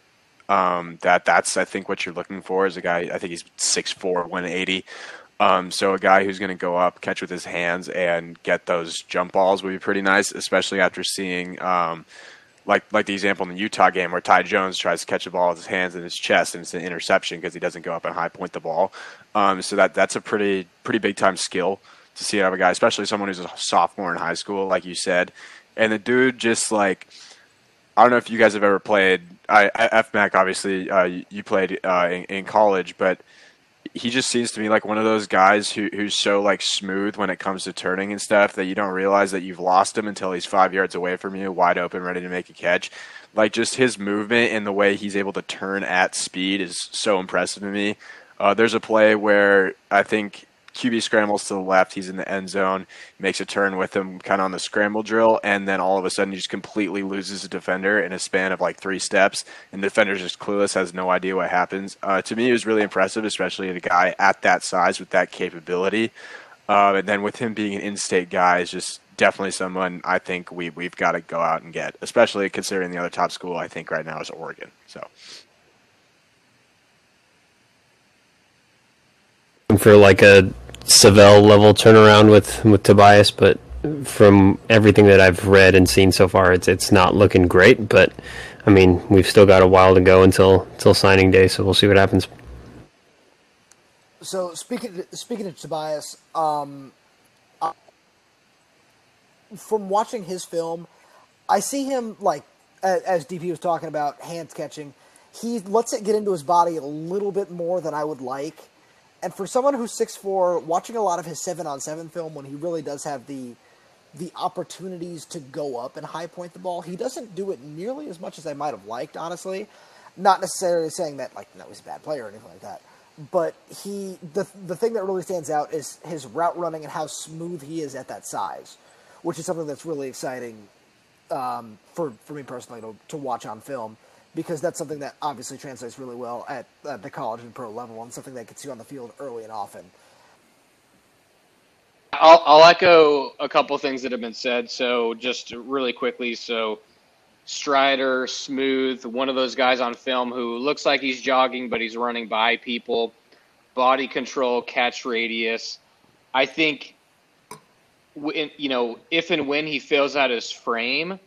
um, that that's I think what you're looking for is a guy. I think he's 6'4", 180. Um, so a guy who's going to go up, catch with his hands, and get those jump balls would be pretty nice, especially after seeing um, like like the example in the Utah game where Ty Jones tries to catch a ball with his hands in his chest and it's an interception because he doesn't go up and high point the ball. Um, so that that's a pretty pretty big time skill to see out of a guy, especially someone who's a sophomore in high school, like you said. And the dude just like I don't know if you guys have ever played. I, FMAC obviously uh, you played uh, in, in, college, but he just seems to me like one of those guys who who's so like smooth when it comes to turning and stuff that you don't realize that you've lost him until he's five yards away from you, wide open, ready to make a catch. Like just his movement and the way he's able to turn at speed is so impressive to me. Uh, there's a play where I think QB scrambles to the left. He's in the end zone, makes a turn with him kind of on the scramble drill, and then all of a sudden he just completely loses a defender in a span of like three steps, and the defender's just clueless, has no idea what happens. Uh, to me, it was really impressive, especially a guy at that size with that capability. Uh, and then with him being an in-state guy, is just definitely someone I think we we've got to go out and get, especially considering the other top school I think right now is Oregon. So. For like a Savell level turnaround with with Tobias, but from everything that I've read and seen so far, it's it's not looking great. But I mean, we've still got a while to go until until signing day, so we'll see what happens. So speaking speaking of Tobias, um, from watching his film, I see him like as DP was talking about hands catching. He lets it get into his body a little bit more than I would like and for someone who's six four, watching a lot of his seven on seven film when he really does have the the opportunities to go up and high point the ball, he doesn't do it nearly as much as I might have liked, honestly. Not necessarily saying that like that was a bad player or anything like that. But he the the thing that really stands out is his route running and how smooth he is at that size, which is something that's really exciting um, for for me personally to, to watch on film because that's something that obviously translates really well at, the college and pro level and something that gets you on the field early and often. I'll, I'll echo a couple things that have been said. So just really quickly, so Strider, smooth, one of those guys on film who looks like he's jogging, but he's running by people. Body control, catch radius. I think, you know, if and when he fills out his frame,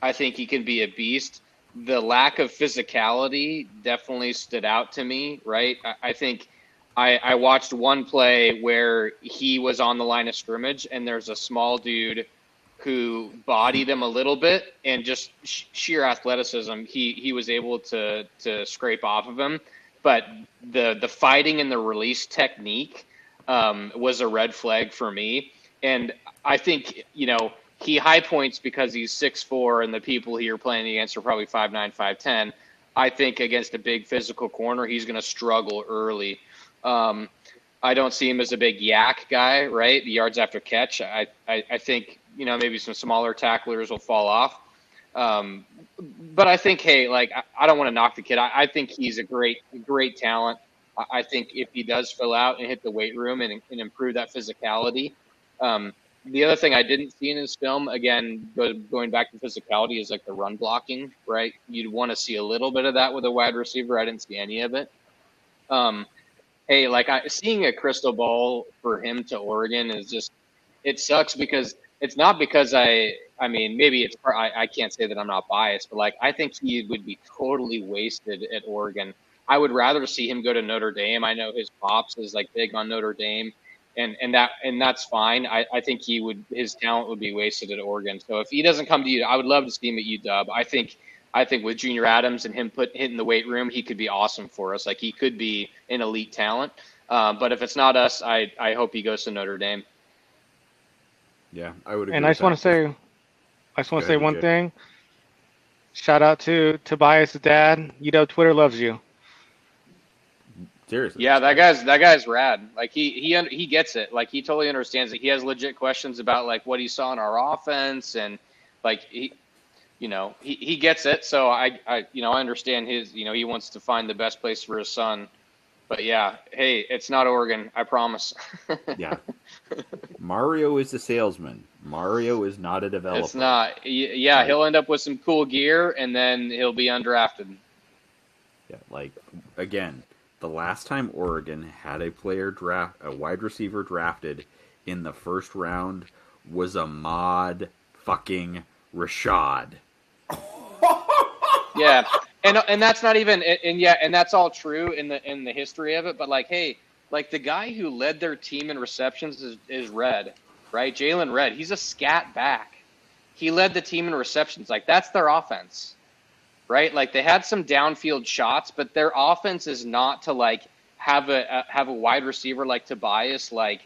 I think he can be a beast the lack of physicality definitely stood out to me, right? I, I think I, I, watched one play where he was on the line of scrimmage and there's a small dude who bodied him a little bit and just sh- sheer athleticism, he, he was able to, to scrape off of him. But the, the fighting and the release technique um, was a red flag for me. And I think, you know, he high points because he's six four, and the people he are playing against are probably five nine, five ten. I think against a big physical corner, he's going to struggle early. Um, I don't see him as a big YAC guy, right? The yards after catch. I, I, I think you know maybe some smaller tacklers will fall off. Um, but I think, hey, like I, I don't want to knock the kid. I, I, think he's a great, great talent. I, I, think if he does fill out and hit the weight room and, and improve that physicality, um, the other thing I didn't see in his film, again, going back to physicality, is like the run blocking, right? You'd want to see a little bit of that with a wide receiver. I didn't see any of it. Um, hey, like I, seeing a crystal ball for him to Oregon is just, it sucks because it's not because I, I mean, maybe it's, I, I can't say that I'm not biased, but like I think he would be totally wasted at Oregon. I would rather see him go to Notre Dame. I know his pops is like big on Notre Dame and and that and that's fine. I, I think he would his talent would be wasted at Oregon. So if he doesn't come to you, I would love to see him at UW. I think I think with Junior Adams and him put hitting the weight room, he could be awesome for us. Like he could be an elite talent. Uh, but if it's not us, I I hope he goes to Notre Dame. Yeah, I would. Agree. And I just want to say, I just want to say one thing. Shout out to Tobias' dad. UW Twitter loves you. Seriously. Yeah, that guy's that guy's rad. Like he he he gets it. Like he totally understands it. He has legit questions about like what he saw in our offense and like he you know, he, he gets it. So I I you know, I understand his, you know, he wants to find the best place for his son. But yeah, hey, it's not Oregon, I promise. yeah. Mario is the salesman. Mario is not a developer. It's not. Yeah, he'll end up with some cool gear and then he'll be undrafted. Yeah, like again, the last time Oregon had a player draft, a wide receiver drafted in the first round was Ahmad fucking Rashad. yeah, and and that's not even and, and yeah, and that's all true in the in the history of it. But like, hey, like the guy who led their team in receptions is, is Redd, right? Jaylon Redd. He's a scat back. He led the team in receptions. Like that's their offense right? Like they had some downfield shots, but their offense is not to like have a, have a wide receiver like Tobias like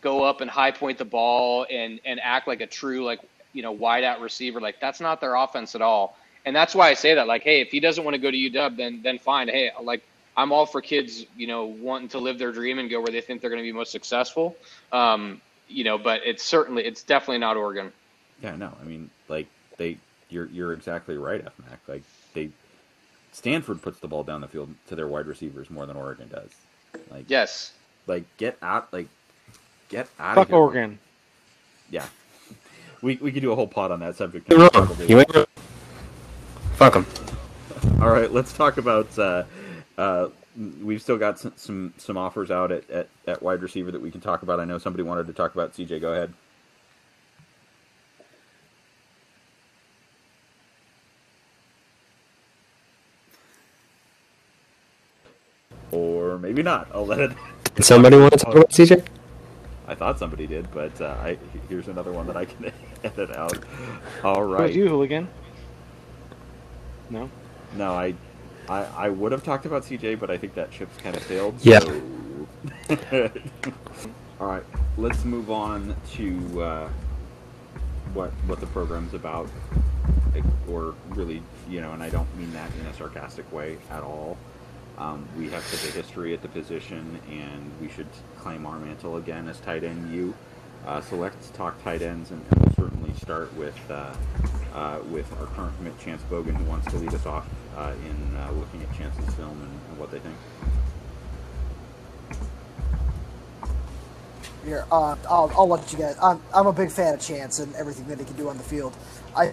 go up and high point the ball and and act like a true like you know wide out receiver. Like that's not their offense at all. And that's why I say that. Like, hey, if he doesn't want to go to UW, then then fine. Hey, like I'm all for kids, you know, wanting to live their dream and go where they think they're going to be most successful. Um, you know, but it's certainly, it's definitely not Oregon. Yeah, no, I mean, like they, you're you're exactly right, FMAC. Like they, Stanford puts the ball down the field to their wide receivers more than Oregon does. Like yes, like get out, like get out Fuck of here. Oregon. Yeah, we we could do a whole pod on that subject. You're wrong. You ain't wrong. Fuck them. All right, let's talk about. Uh, uh, we've still got some, some some offers out at, at, at wide receiver that we can talk about. I know somebody wanted to talk about CJ. Go ahead. Or maybe not. I'll let it. Did somebody want to talk about CJ? I thought somebody did, but uh, I, here's another one that I can edit out. All right. Who was you, hooligan? No. No, I, I, I would have talked about CJ, but I think that ship's kind of sailed. Yeah. So... All right, let's move on to uh, what what the program's about, like, or really, you know, and I don't mean that in a sarcastic way at all. Um, we have such a history at the position, and we should claim our mantle again as tight end you. Uh, so let's talk tight ends, and, and we'll certainly start with uh, uh, with our current commit, Chance Bogan, who wants to lead us off uh, in uh, looking at Chance's film and, and what they think. Here, uh, I'll, I'll let you guys. I'm, I'm a big fan of Chance and everything that he can do on the field. I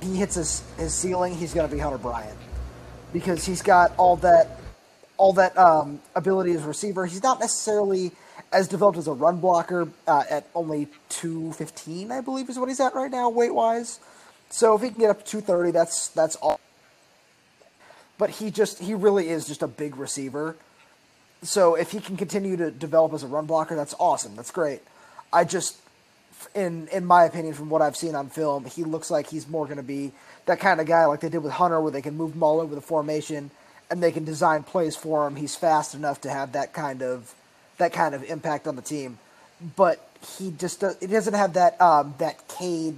he hits his, his ceiling, he's going to be Hunter Bryant because he's got all that all that um, ability as a receiver. He's not necessarily as developed as a run blocker uh, at only 215, I believe, is what he's at right now, weight wise. So if he can get up to 230, that's that's all. But he just he really is just a big receiver. So if he can continue to develop as a run blocker, that's awesome. That's great. I just, in in my opinion, from what I've seen on film, he looks like he's more going to be that kind of guy like they did with Hunter, where they can move him all over the formation and they can design plays for him. He's fast enough to have that kind of that kind of impact on the team, but he just does, he doesn't have that um, that Cade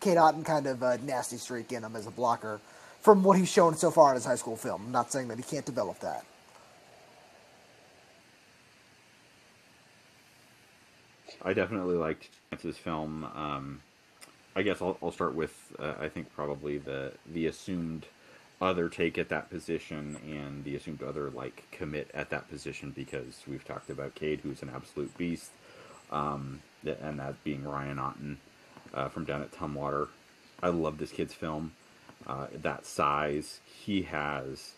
Cade Otton kind of uh, nasty streak in him as a blocker. From what he's shown so far in his high school film, I'm not saying that he can't develop that. I definitely liked Chance's film. Um, I guess I'll, I'll start with uh, I think probably the the assumed other take at that position and the assumed other like commit at that position because we've talked about Cade, who's an absolute beast, um, and that being Ryan Otton uh, from down at Tumwater. I love this kid's film. Uh, that size, he has.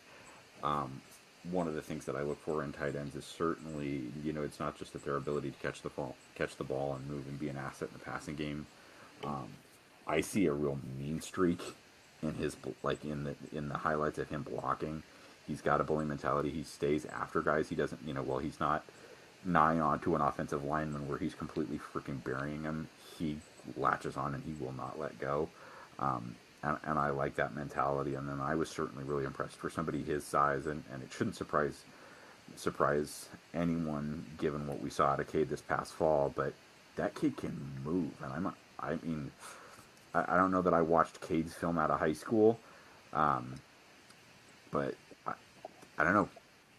Um, one of the things that I look for in tight ends is certainly, you know, it's not just that their ability to catch the ball, catch the ball and move and be an asset in the passing game. Um, I see a real mean streak in his like in the in the highlights of him blocking. He's got a bully mentality. He stays after guys. He doesn't, you know, well, he's not nigh on to an offensive lineman where he's completely freaking burying him. He latches on and he will not let go. Um, and, and I like that mentality. And then I was certainly really impressed for somebody his size, and, and it shouldn't surprise surprise anyone given what we saw out of Cade this past fall. But that kid can move, and I'm I mean I, don't know that I watched Cade's film out of high school, um, but I, I don't know.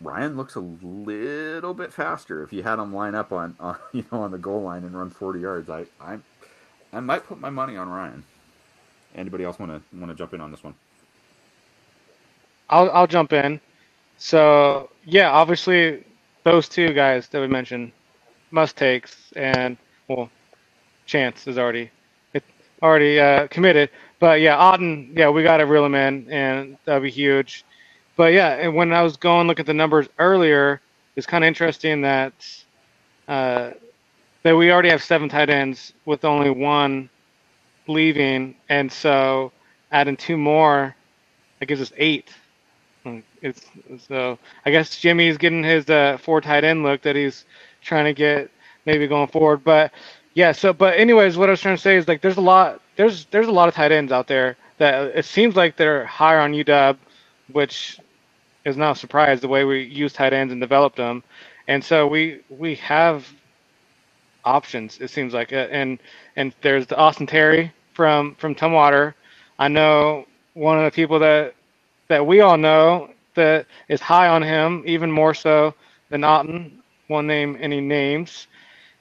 Ryan looks a little bit faster. If you had him line up on, on you know on the goal line and run 40 yards, I I I might put my money on Ryan. Anybody else want to want to jump in on this one? I'll I'll jump in. So yeah, obviously those two guys that we mentioned, must takes, and well, Chance is already already uh, committed. But yeah, Otton, yeah, we got to reel him in, and that'd be huge. But yeah, and when I was going look at the numbers earlier, it's kind of interesting that uh, that we already have seven tight ends with only one leaving, and so adding two more, that gives us eight. It's so I guess Jimmy's getting his uh, four tight end look that he's trying to get maybe going forward. But yeah, so but anyways, what I was trying to say is like there's a lot there's there's a lot of tight ends out there that it seems like they're higher on UW, which is not a surprise the way we use tight ends and developed them, and so we we have options. It seems like, uh, and and there's the Austin Terry from from Tumwater. I know one of the people that that we all know that is high on him, even more so than Otton. Won't name any names.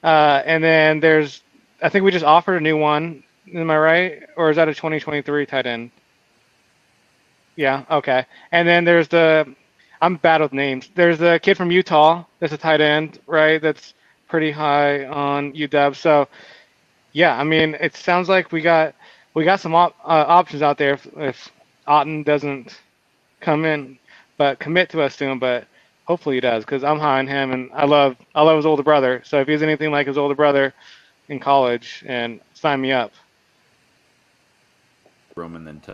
Uh, and then there's, I think we just offered a new one. Am I right? Or is that a 2023 tight end? Yeah. Okay. And then there's the, I'm bad with names. There's the kid from Utah. That's a tight end, right? That's pretty high on UW. So, yeah. I mean, it sounds like we got we got some op- uh, options out there if, if Otton doesn't come in, but commit to us soon. But hopefully he does because I'm high on him and I love I love his older brother. So if he's anything like his older brother in college, and sign me up. Roman then to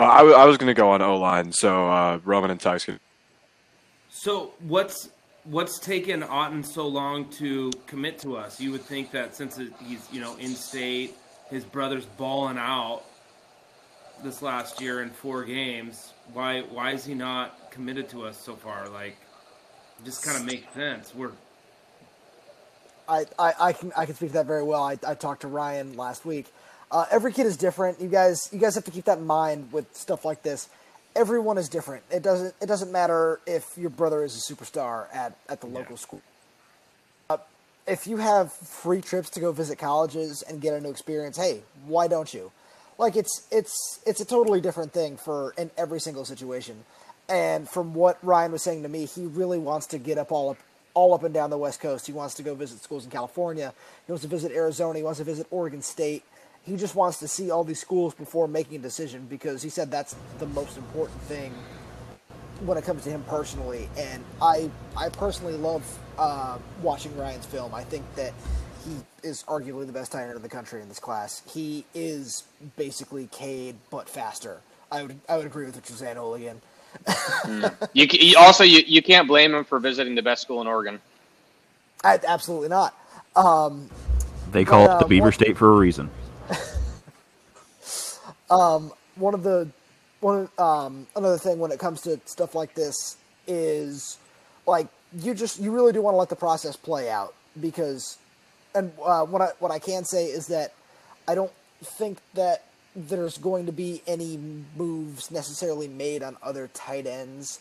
Uh, I, w- I was going to go on O line, so uh, Roman and Tux can. So what's what's taken Otton so long to commit to us? You would think that since he's you know in state, his brother's balling out this last year in four games. Why why is he not committed to us so far? Like, it just kind of makes sense. We're I, I, I can I can speak to that very well. I, I talked to Ryan last week. Uh, every kid is different. You guys you guys have to keep that in mind with stuff like this. Everyone is different. It doesn't it doesn't matter if your brother is a superstar at, at the local school. Uh, if you have free trips to go visit colleges and get a new experience, hey, why don't you? Like it's it's it's a totally different thing for in every single situation. And from what Ryan was saying to me, he really wants to get up all up all up and down the West Coast. He wants to go visit schools in California. He wants to visit Arizona. He wants to visit Oregon State. He just wants to see all these schools before making a decision because he said that's the most important thing when it comes to him personally. And I I personally love uh, watching Ryan's film. I think that he is arguably the best tight end in the country in this class. He is basically Cade but faster. I would I would agree with what you're saying, Oligan. You, you also you, you can't blame him for visiting the best school in Oregon. I, absolutely not. Um, they call But, it the uh, Beaver what- State for a reason. um, one of the one um, another thing when it comes to stuff like this is like you just you really do want to let the process play out because and uh, what I what I can say is that I don't think that there's going to be any moves necessarily made on other tight ends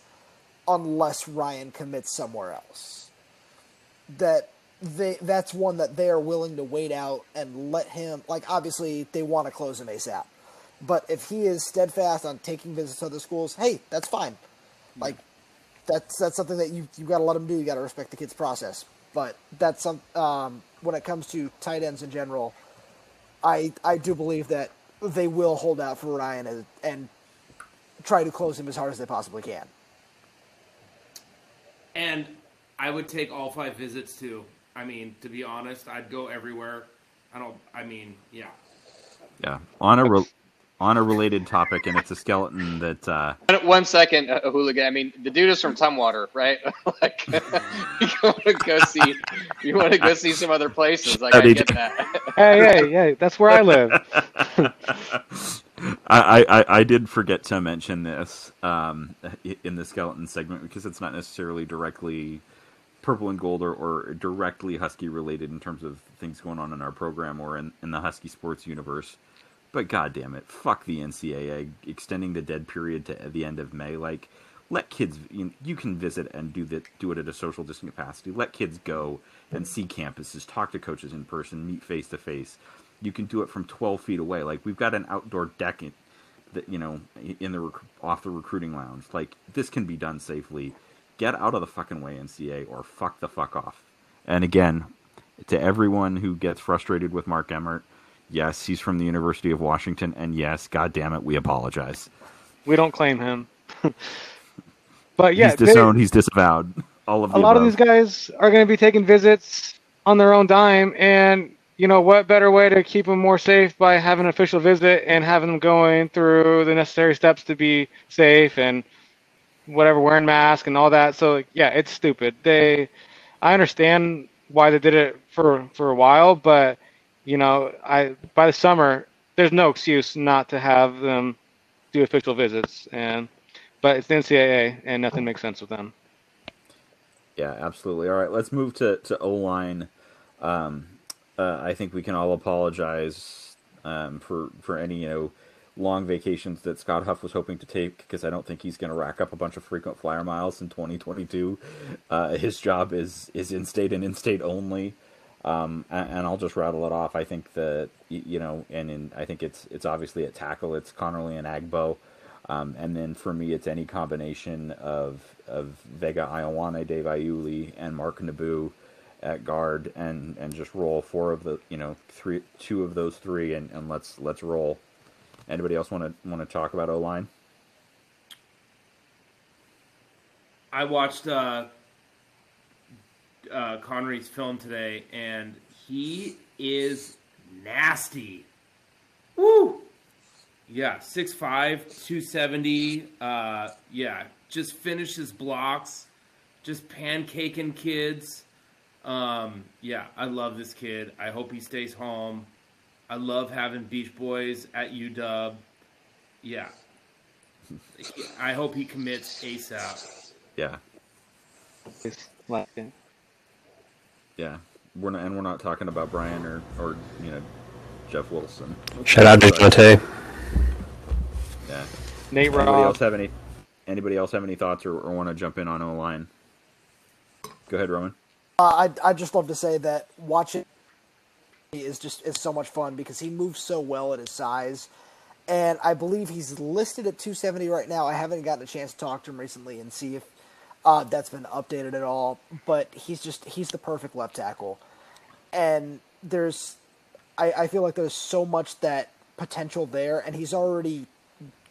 unless Ryan commits somewhere else. That they that's one that they are willing to wait out and let him like obviously they want to close him ASAP. But if he is steadfast on taking visits to other schools, hey, that's fine. Like that's that's something that you you got to let him do. You got to respect the kid's process. But that's some um, when it comes to tight ends in general, I I do believe that they will hold out for Ryan and, and try to close him as hard as they possibly can. and I would take all five visits too. I mean, to be honest, I'd go everywhere. I don't. I mean, yeah. Yeah, on a re- on a related topic, and it's a skeleton that uh, One second, uh, hooligan. I mean, the dude is from Tumwater, right? like, you want to go see, you want to go see some other places. Like, I get that. Hey, hey, hey! That's where I live. I, I, I did forget to mention this um, in the skeleton segment because it's not necessarily directly purple and gold or, or directly Husky related in terms of things going on in our program or in, in the Husky sports universe. But god damn it, fuck the NCAA extending the dead period to the end of May. Like, let kids you, you can visit and do that do it at a social distant capacity. Let kids go and see campuses, talk to coaches in person, meet face to face. You can do it from 12 feet away. Like we've got an outdoor deck in, that you know in the off the recruiting lounge. Like this can be done safely. Get out of the fucking way, NCA, or fuck the fuck off. And again, to everyone who gets frustrated with Mark Emmert, yes, he's from the University of Washington, and yes, god damn it, we apologize. We don't claim him. but yeah, he's they- disowned. he's disavowed. All of a lot of these guys are going to be taking visits on their own dime, and you know what better way to keep them more safe by having an official visit and having them going through the necessary steps to be safe and whatever, wearing masks and all that. So yeah, it's stupid. They, I understand why they did it for for a while, but you know, I by the summer there's no excuse not to have them do official visits and but it's the NCAA, and nothing makes sense with them. Yeah, absolutely. All right, let's move to to O line. Um, uh, I think we can all apologize um, for for any you know long vacations that Scott Huff was hoping to take because I don't think he's going to rack up a bunch of frequent flyer miles in 2022. Uh, his job is is in state and in state only. Um, and, and, I'll just rattle it off. I think that you know, and in, I think it's it's obviously at tackle. It's Conerly and Agbo, um, and then for me, it's any combination of of Vega Ioane, Dave Iuli, and Mark Nabou at guard, and and just roll four of the you know three two of those three, and, and let's let's roll. Anybody else want to want to talk about O line? I watched uh, uh, Conerly's film today, and he is nasty. Woo! Yeah, 6'5", 270. Uh, yeah, just finishes blocks, just pancaking kids. Um, yeah, I love this kid. I hope he stays home. I love having Beach Boys at UW. Yeah. I hope he commits ASAP. Yeah. Yeah. We're not, and we're not talking about Brian or, or you know, Jeff Wilson. Shout out to Dante. Yeah. Nate Anybody Rob. else have any? Anybody else have any thoughts or, or want to jump in on O line? Go ahead, Roman. Uh, I I just love to say that watching is just is so much fun because he moves so well at his size, and I believe he's listed at 270 right now. I haven't gotten a chance to talk to him recently and see if uh, that's been updated at all. But he's just he's the perfect left tackle, and there's I, I feel like there's so much that potential there, and he's already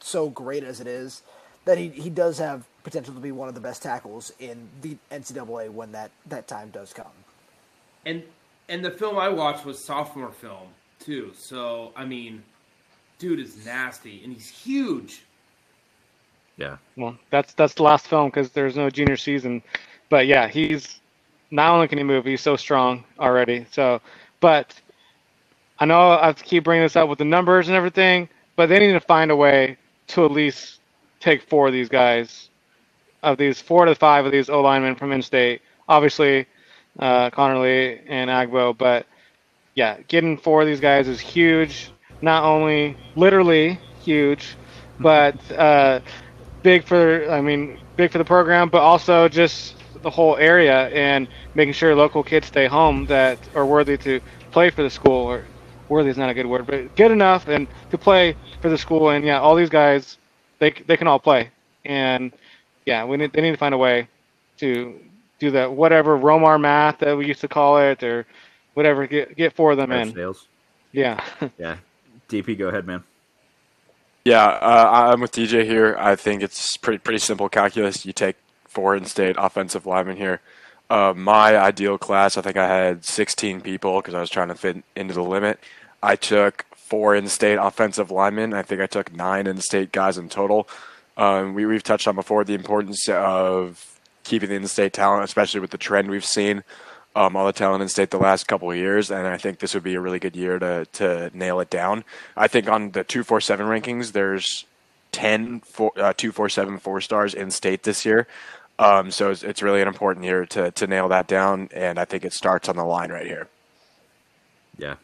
so great as it is that he, he does have potential to be one of the best tackles in the NCAA when that, that time does come. And and the film I watched was sophomore film too. So I mean, dude is nasty and he's huge. Yeah. Well, that's that's the last film because there's no junior season, but yeah, he's not only can he move, he's so strong already. So, but I know I have to keep bringing this up with the numbers and everything, but they need to find a way to at least take four of these guys, of these four to five of these O linemen from in-state. Obviously, uh, Conerly and Agbo, but yeah, getting four of these guys is huge. Not only literally huge, but uh, big for I mean big for the program, but also just the whole area and making sure local kids stay home that are worthy to play for the school. Or worthy is not a good word, but good enough and to play for the school. And yeah, all these guys they they can all play, and yeah, we need they need to find a way to do that whatever Romar math that we used to call it or whatever get get four of them in. Sales. Yeah. yeah. DP, go ahead, man. Yeah, uh, I'm with DJ here. I think it's pretty pretty simple calculus. You take four in-state offensive linemen here. Uh, my ideal class, I think I had 16 people because I was trying to fit into the limit. I took four in-state offensive linemen. I think I took nine in-state guys in total. Um, we, we've touched on before the importance of keeping the in-state talent, especially with the trend we've seen um, all the talent in state the last couple of years, and I think this would be a really good year to to nail it down. I think on the two four seven rankings, there's 10 four, uh, two four seven four stars in state this year. Um, so it's, it's really an important year to to nail that down, and I think it starts on the line right here. Yeah,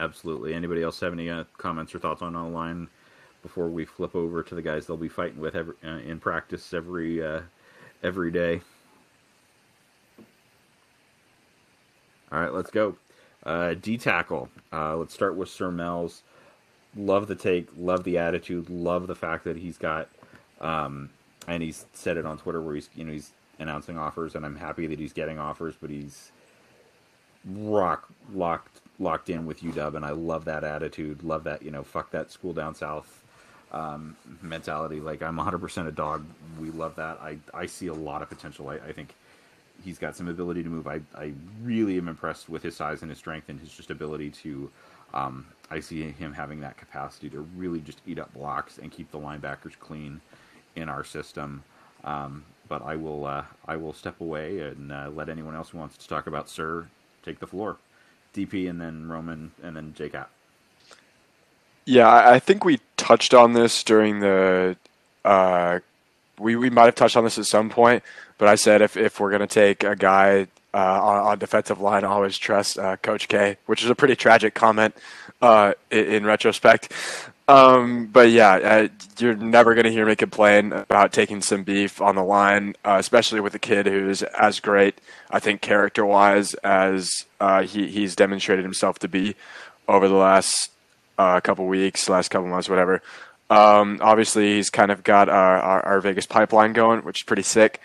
Absolutely. Anybody else have any uh, comments or thoughts on online before we flip over to the guys they'll be fighting with every, uh, in practice every uh, every day? All right, let's go. Uh, D tackle. Uh, let's start with Sir Mells. Love the take. Love the attitude. Love the fact that he's got, um, and he's said it on Twitter where he's you know he's announcing offers, and I'm happy that he's getting offers, but he's rock locked locked in with UW, and I love that attitude. Love that you know, fuck that school down south um, mentality. Like I'm 100% a dog. We love that. I I see a lot of potential. I, I think he's got some ability to move. I I really am impressed with his size and his strength and his just ability to. Um, I see him having that capacity to really just eat up blocks and keep the linebackers clean in our system. Um, but I will uh, I will step away and uh, let anyone else who wants to talk about Sir take the floor. DP and then Roman and then JCap. Yeah, I think we touched on this during the uh, we, we might have touched on this at some point, but I said if, if we're going to take a guy uh, on, on defensive line, I always trust uh, Coach K, which is a pretty tragic comment uh, in, in, retrospect. Um, but yeah, uh, you're never going to hear me complain about taking some beef on the line, uh, especially with a kid who's as great, I think, character wise, as uh, he, he's demonstrated himself to be over the last couple weeks, last couple months, whatever. Um, obviously, he's kind of got our, our, our, Vegas pipeline going, which is pretty sick.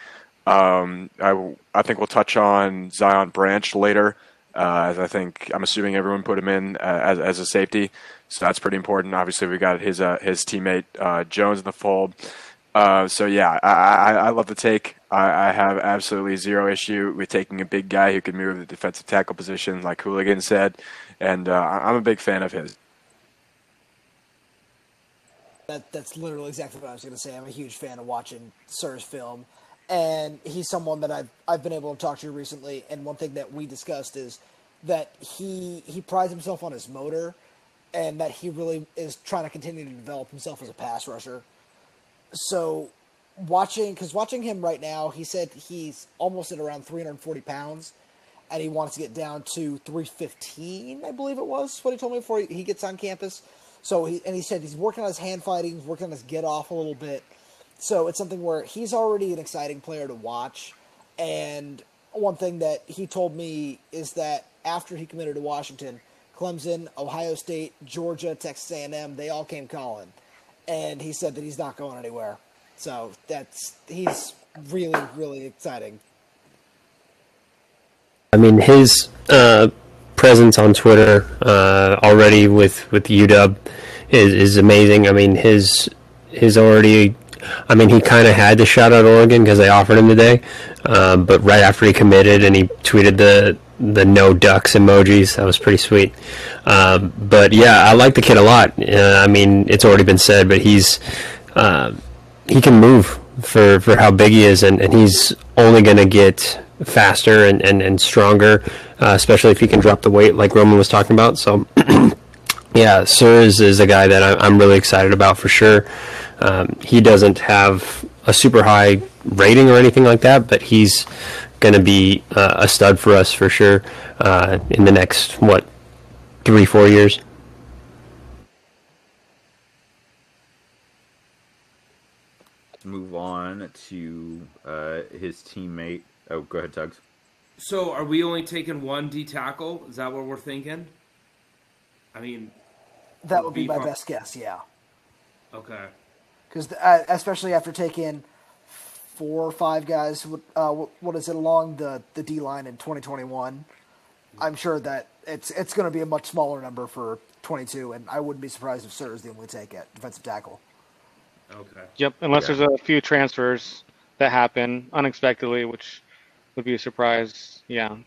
Um, I, I think we'll touch on Zion Branch later, uh, as I think I'm assuming everyone put him in uh, as, as a safety, so that's pretty important. Obviously, we got his uh, his teammate uh, Jones in the fold. Uh, so yeah, I, I, I, love the take. I, I, have absolutely zero issue with taking a big guy who can move the defensive tackle position, like Hooligan said, and uh, I'm a big fan of his. That that's literally exactly what I was going to say. I'm a huge fan of watching Sir's film, and he's someone that I've I've been able to talk to recently. And one thing that we discussed is that he he prides himself on his motor, and that he really is trying to continue to develop himself as a pass rusher. So, watching because watching him right now, he said he's almost at around 340 pounds, and he wants to get down to 315, I believe it was what he told me before he gets on campus. So he and he said he's working on his hand fighting, he's working on his get off a little bit. So it's something where he's already an exciting player to watch. And one thing that he told me is that after he committed to Washington, Clemson, Ohio State, Georgia, Texas A&M, they all came calling. And he said that he's not going anywhere. So that's he's really really exciting. I mean his uh, presence on Twitter uh, already with with UW is is amazing. I mean his his already. I mean, he kind of had to shout out Oregon because they offered him today, um, but right after he committed and he tweeted the the no ducks emojis, that was pretty sweet. Um, but yeah, I like the kid a lot. Uh, I mean, it's already been said, but he's uh, he can move for for how big he is, and, and he's only going to get faster and, and, and stronger, uh, especially if he can drop the weight like Roman was talking about. So, yeah, Sir is, is a guy that I'm really excited about for sure. Um, he doesn't have a super high rating or anything like that, but he's going to be uh, a stud for us for sure uh, in the next, what, three, four years. move on to uh, his teammate Oh, go ahead, Tugs. So, are we only taking one D tackle? Is that what we're thinking? I mean, that would be my best guess. Yeah. Okay. Because uh, especially after taking four or five guys, uh, what is it along the the D line in 2021? I'm sure that it's it's going to be a much smaller number for 22, and I wouldn't be surprised if Sir is the only take at defensive tackle. Okay. Yep, unless yeah. there's a few transfers that happen unexpectedly, which would be a surprise. Yeah.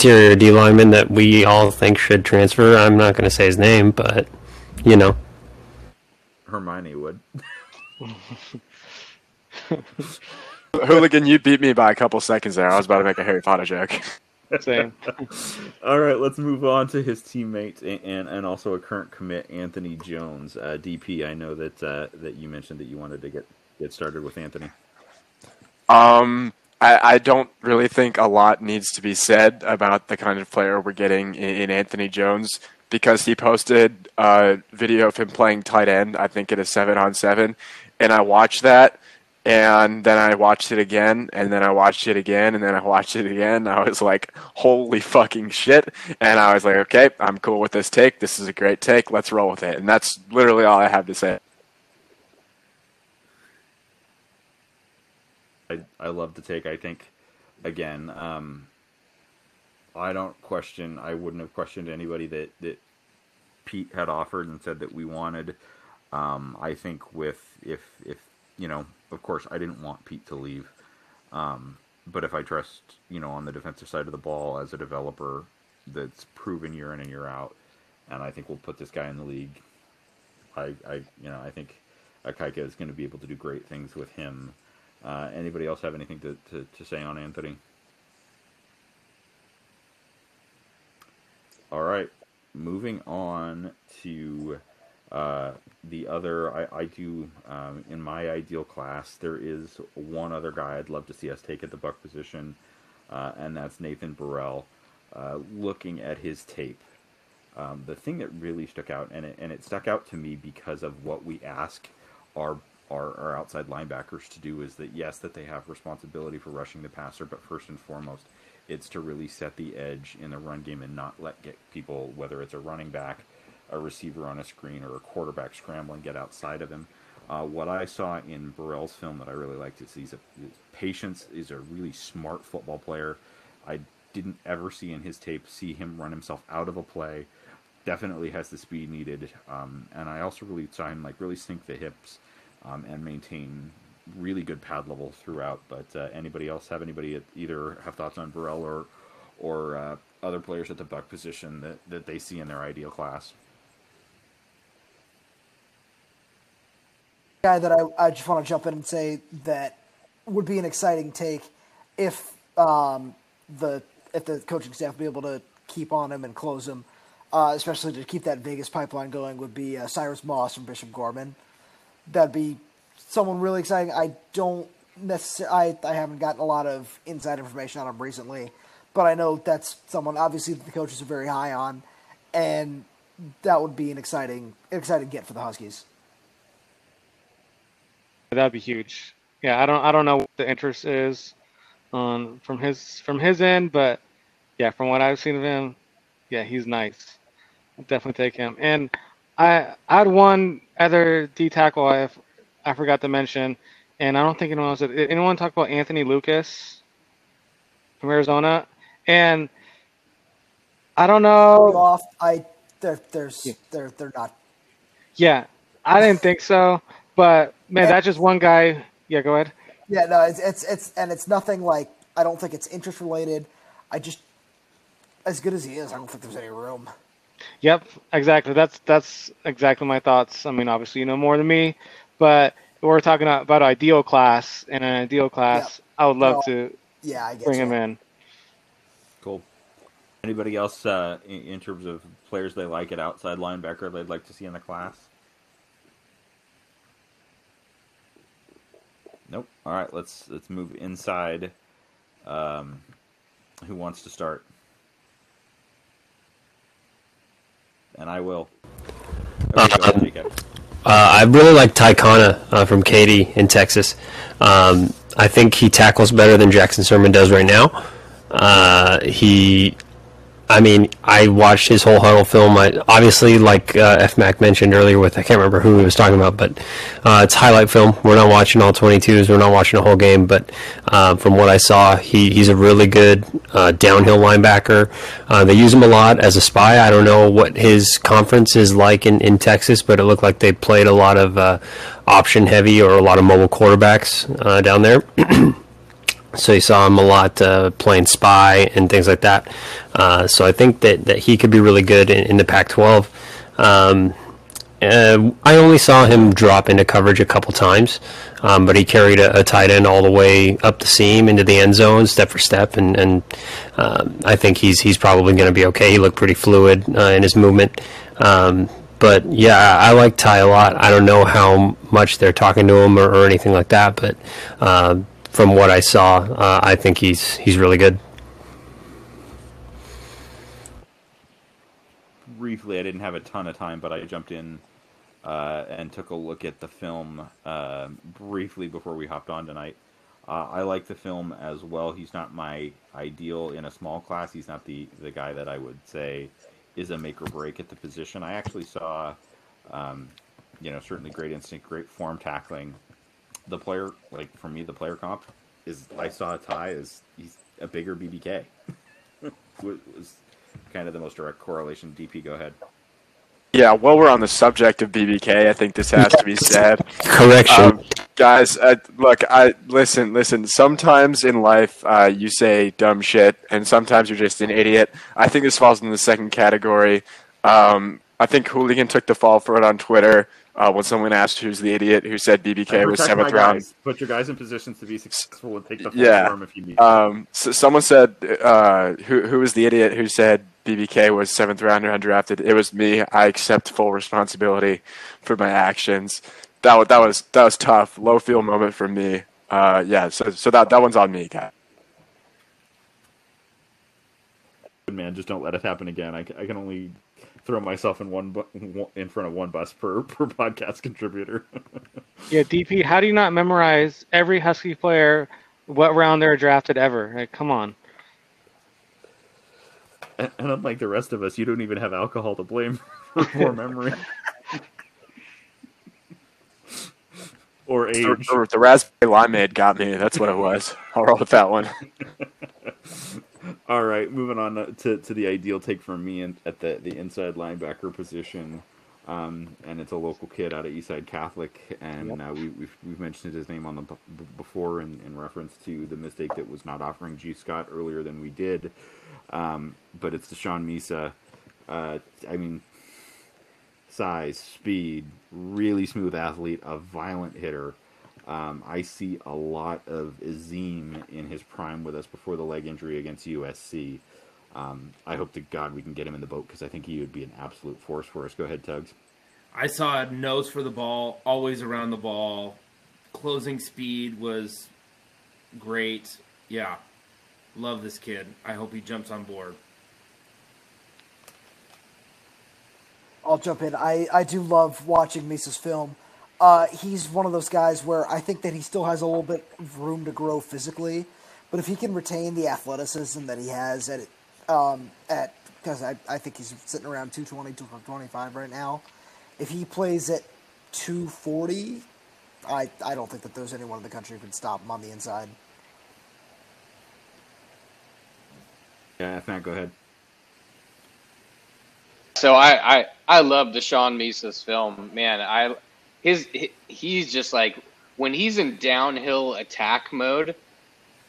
Interior D lineman that we all think should transfer. I'm not going to say his name, but you know. Hermione would. Hooligan, you beat me by a couple seconds there. I was about to make a Harry Potter joke. Same. All right, let's move on to his teammate and, and, and also a current commit, Anthony Jones, uh, DP. I know that uh, that you mentioned that you wanted to get get started with Anthony. Um, I, I, don't really think a lot needs to be said about the kind of player we're getting in, in Anthony Jones because he posted a video of him playing tight end, I think it is seven on seven, and I watched that. And then I watched it again, and then I watched it again, and then I watched it again. I was like, holy fucking shit. And I was like, okay, I'm cool with this take. This is a great take. Let's roll with it. And that's literally all I have to say. I, I love to take. I think, again, um, I don't question. I wouldn't have questioned anybody that that Pete had offered and said that we wanted. Um, I think with if if you know, of course, I didn't want Pete to leave. Um, but if I trust, you know, on the defensive side of the ball as a developer that's proven year in and year out, and I think we'll put this guy in the league. I, I you know, I think Ikaika is going to be able to do great things with him uh, anybody else have anything to, to, to say on Anthony? All right, moving on to Uh, the other, I, I do um, in my ideal class. There is one other guy I'd love to see us take at the buck position, uh, and that's Nathan Burrell. Uh, looking at his tape, um, the thing that really stuck out, and it, and it stuck out to me because of what we ask our, our our outside linebackers to do, is that yes, that they have responsibility for rushing the passer, but first and foremost, it's to really set the edge in the run game and not let get people, whether it's a running back, a receiver on a screen, or a quarterback scramble and get outside of him. Uh, what I saw in Burrell's film that I really liked is he's a patience is a really smart football player. I didn't ever see in his tape see him run himself out of a play. Definitely has the speed needed, um, and I also really saw him like really sink the hips um, and maintain really good pad level throughout. But uh, anybody else have anybody either have thoughts on Burrell or or uh, other players at the buck position that, that they see in their ideal class? Guy that I, I just want to jump in and say that would be an exciting take if um, the if the coaching staff be able to keep on him and close him, uh, especially to keep that Vegas pipeline going, would be uh, Cyrus Moss from Bishop Gorman. That'd be someone really exciting. I don't necessarily, I, I haven't gotten a lot of inside information on him recently, but I know that's someone obviously the coaches are very high on, and that would be an exciting, exciting get for the Huskies. That'd be huge. Yeah, I don't, I don't know what the interest is on from his from his end, but yeah, from what I've seen of him, yeah, he's nice. I'll definitely take him. And I, I had one other D tackle I I forgot to mention, and I don't think anyone else did. Anyone talk about Anthony Lucas from Arizona? And I don't know. Off, I they're there's yeah. they're they're not. Yeah, I didn't think so, but man, that's just one guy. Yeah, go ahead. Yeah, no, it's it's it's and it's nothing like I don't think it's interest related. I just as good as he is, I don't think there's any room. Yep, exactly. That's that's exactly my thoughts. I mean, obviously you know more than me, but we're talking about ideal class. and an ideal class, yep. I would love well, to yeah, I bring you. him in. Cool. Anybody else uh, in, in, terms of players they like at outside linebacker they'd like to see in the class? Nope. All right, let's let's move inside. Um, who wants to start? And I will. Okay, uh, uh, I really like Ty Kana uh, from Katy in Texas. Um, I think he tackles better than Jackson Sirmon does right now. Uh, he I mean, I watched his whole Hudl film. I, obviously, like uh, F Mac mentioned earlier, with I can't remember who he was talking about, but uh, it's highlight film. We're not watching all 22s. We're not watching a whole game, but uh, from what I saw, he, he's a really good uh, downhill linebacker. Uh, they use him a lot as a spy. I don't know what his conference is like in, in Texas, but it looked like they played a lot of uh, option heavy or a lot of mobile quarterbacks down there. So you saw him a lot uh, playing spy and things like that. Uh, so I think that, that he could be really good in, in the Pac-12. Um, uh, I only saw him drop into coverage a couple times, um, but he carried a, a, tight end all the way up the seam into the end zone, step for step, and, and um, I think he's he's probably going to be okay. He looked pretty fluid uh, in his movement. Um, but yeah, I, like Ty a lot. I don't know how much they're talking to him or, or anything like that, but uh, from what I saw, uh, I think he's he's really good. Briefly, I didn't have a ton of time, but I jumped in uh, and took a look at the film uh, briefly before we hopped on tonight. Uh, I like the film as well. He's not my ideal in a small class. He's not the the guy that I would say is a make or break at the position. I actually saw, um, you know, certainly great instinct, great form tackling the player, like for me, the player comp is I saw a tie is he's a bigger BBK. was kind of the most direct correlation. DP, go ahead. Yeah, while we're on the subject of BBK, I think this has to be said. Correction, um, guys. Uh, look, I listen. Listen. Sometimes in life, uh, you say dumb shit, and sometimes you're just an idiot. I think this falls in the second category. Um, I think Hooligan took the fall for it on Twitter uh, when someone asked who's the idiot who said BBK was seventh round. Put your guys in positions to be successful and take the yeah. if you need. Um, so someone said uh, who who was the idiot who said BBK was seventh rounder undrafted. It was me. I accept full responsibility for my actions. That was that was that was tough. Low feel moment for me. Uh, yeah. So so that that one's on me, Kat. Good man, just don't let it happen again. I, I can only throw myself in one bu- in front of one bus per per podcast contributor. Yeah, DP, how do you not memorize every Husky player, what round they're drafted ever? Like, come on. and, and unlike the rest of us, you don't even have alcohol to blame for poor memory or age. The, the, the raspberry limeade got me. That's what it was. I'll roll with that one. All right, moving on to, to the ideal take for me in, at the, the inside linebacker position. Um, and it's a local kid out of Eastside Catholic, and uh, we, we've, we've mentioned his name on the b- before in, in reference to the mistake that was not offering Gee Scott earlier than we did. Um, but it's Deshaun Misa. Uh, I mean, size, speed, really smooth athlete, a violent hitter. Um, I see a lot of Azeem in his prime with us before the leg injury against USC. Um, I hope to God we can get him in the boat because I think he would be an absolute force for us. Go ahead, Tugs. I saw a nose for the ball, always around the ball. Closing speed was great. Yeah. Love this kid. I hope he jumps on board. I'll jump in. I, I do love watching Misa's film. Uh, he's one of those guys where I think that he still has a little bit of room to grow physically, but if he can retain the athleticism that he has at um, at because I, I think he's sitting around 220, 225 right now. If he plays at 240, I I don't think that there's anyone in the country who can stop him on the inside. Yeah, Matt, go ahead. So I I I love Deshaun Misa's film, man. I his he's just like when he's in downhill attack mode.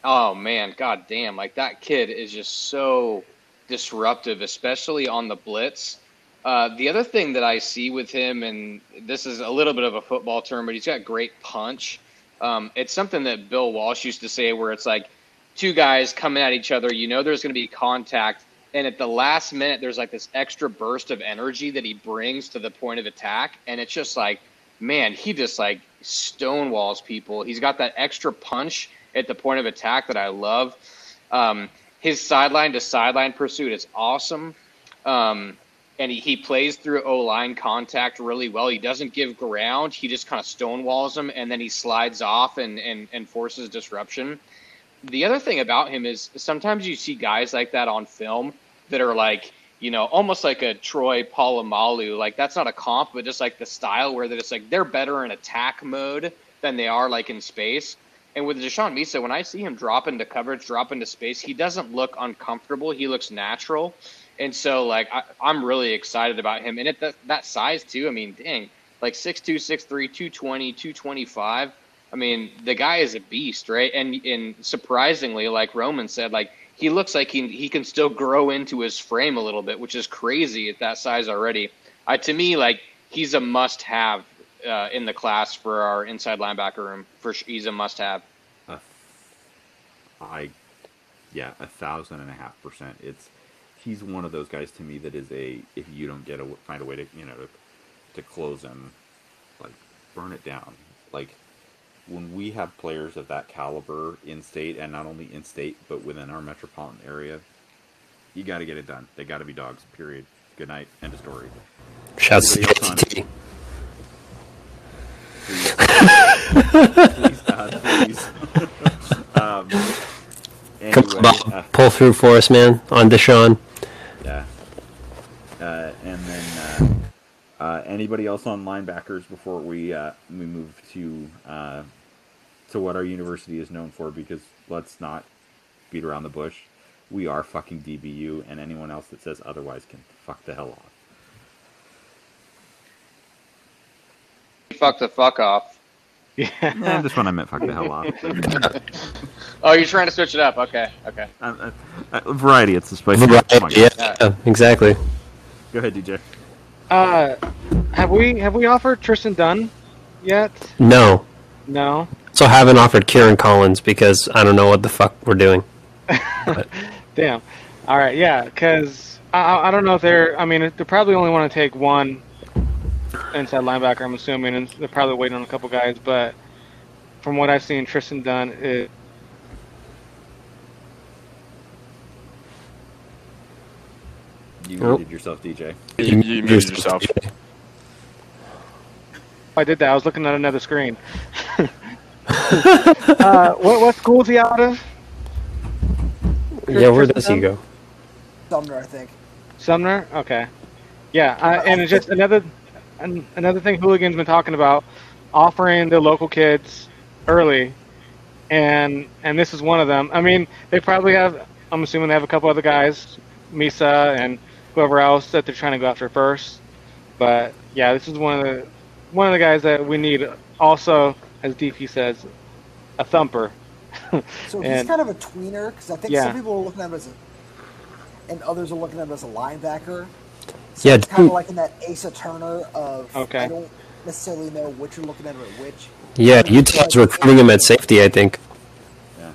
Oh man, god damn! Like that kid is just so disruptive, especially on the blitz. Uh, the other thing that I see with him, and this is a little bit of a football term, but he's got great punch. Um, it's something that Bill Walsh used to say, where it's like two guys coming at each other. You know, there's going to be contact, and at the last minute, there's like this extra burst of energy that he brings to the point of attack, and it's just like, man, he just like stonewalls people. He's got that extra punch at the point of attack that I love. Um, his sideline to sideline pursuit is awesome. Um, and he, he plays through O line contact really well. He doesn't give ground. He just kind of stonewalls them and then he slides off and, and, and forces disruption. The other thing about him is sometimes you see guys like that on film that are like, you know, almost like a Troy Polamalu. Like that's not a comp, but just like the style where they're just like they're better in attack mode than they are like in space. And with Deshaun Misa, when I see him drop into coverage, drop into space, he doesn't look uncomfortable. He looks natural. And so, like, I, I'm really excited about him. And at that, that size, too, I mean, dang, like 6'2, 6'3, 220, 225. I mean, the guy is a beast, right? And, and surprisingly, like Roman said, like, he looks like he, he can still grow into his frame a little bit, which is crazy at that size already. Uh, to me, like, he's a must have uh, in the class for our inside linebacker room. For he's a must have. A, I, yeah, a thousand and a half percent. It's he's one of those guys to me that is a if you don't get a find a way to you know to, to close him, like burn it down. Like when we have players of that caliber in state and not only in state but within our metropolitan area, you got to get it done. They got to be dogs. Period. Good night. End of story. Shouts to JTT. Please, please, God, please. um, Come on, Bob. uh, Pull through for us, man, on Deshaun. Yeah. Uh, and then uh, uh, anybody else on linebackers before we uh, we move to uh, to what our university is known for? Because let's not beat around the bush. We are fucking DBU, and anyone else that says otherwise can fuck the hell off. Fuck the fuck off. Yeah. Yeah, this one I meant fuck the hell off. Oh, you're trying to switch it up. Okay, okay. Uh, uh, uh, variety, it's the spicy. Come on, Right, yeah, yeah, exactly. Go ahead, DJ. Uh, have we have we offered Tristan Dunn yet? No. No. So I haven't offered Kieran Collins because I don't know what the fuck we're doing. Damn. All right, yeah, because I, I I don't know if they're. I mean, they probably only want to take one inside linebacker. I'm assuming, and they're probably waiting on a couple guys. But from what I've seen, Tristan Dunn is. You Oh. muted yourself, DJ. You, you muted yourself. I did that. I was looking at another screen. uh, what what school is he out of? Yeah, where does he go? Sumner, I think. Sumner. Okay. Yeah, uh, and it's just another an, another thing Hooligan's been talking about, offering the local kids early, and and this is one of them. I mean, they probably have. I'm assuming they have a couple other guys, Misa and whoever else that they're trying to go after first. But yeah, this is one of the one of the guys that we need. Also, as DP says, a thumper. So he's kind of a tweener because I think Yeah. some people are looking at him as a, and others are looking at him as a linebacker. So Yeah, it's kind of like in that Asa Turner of Okay. I don't necessarily know which you're looking at or which. Yeah, Utah's recruiting him at safety, I think. Yeah.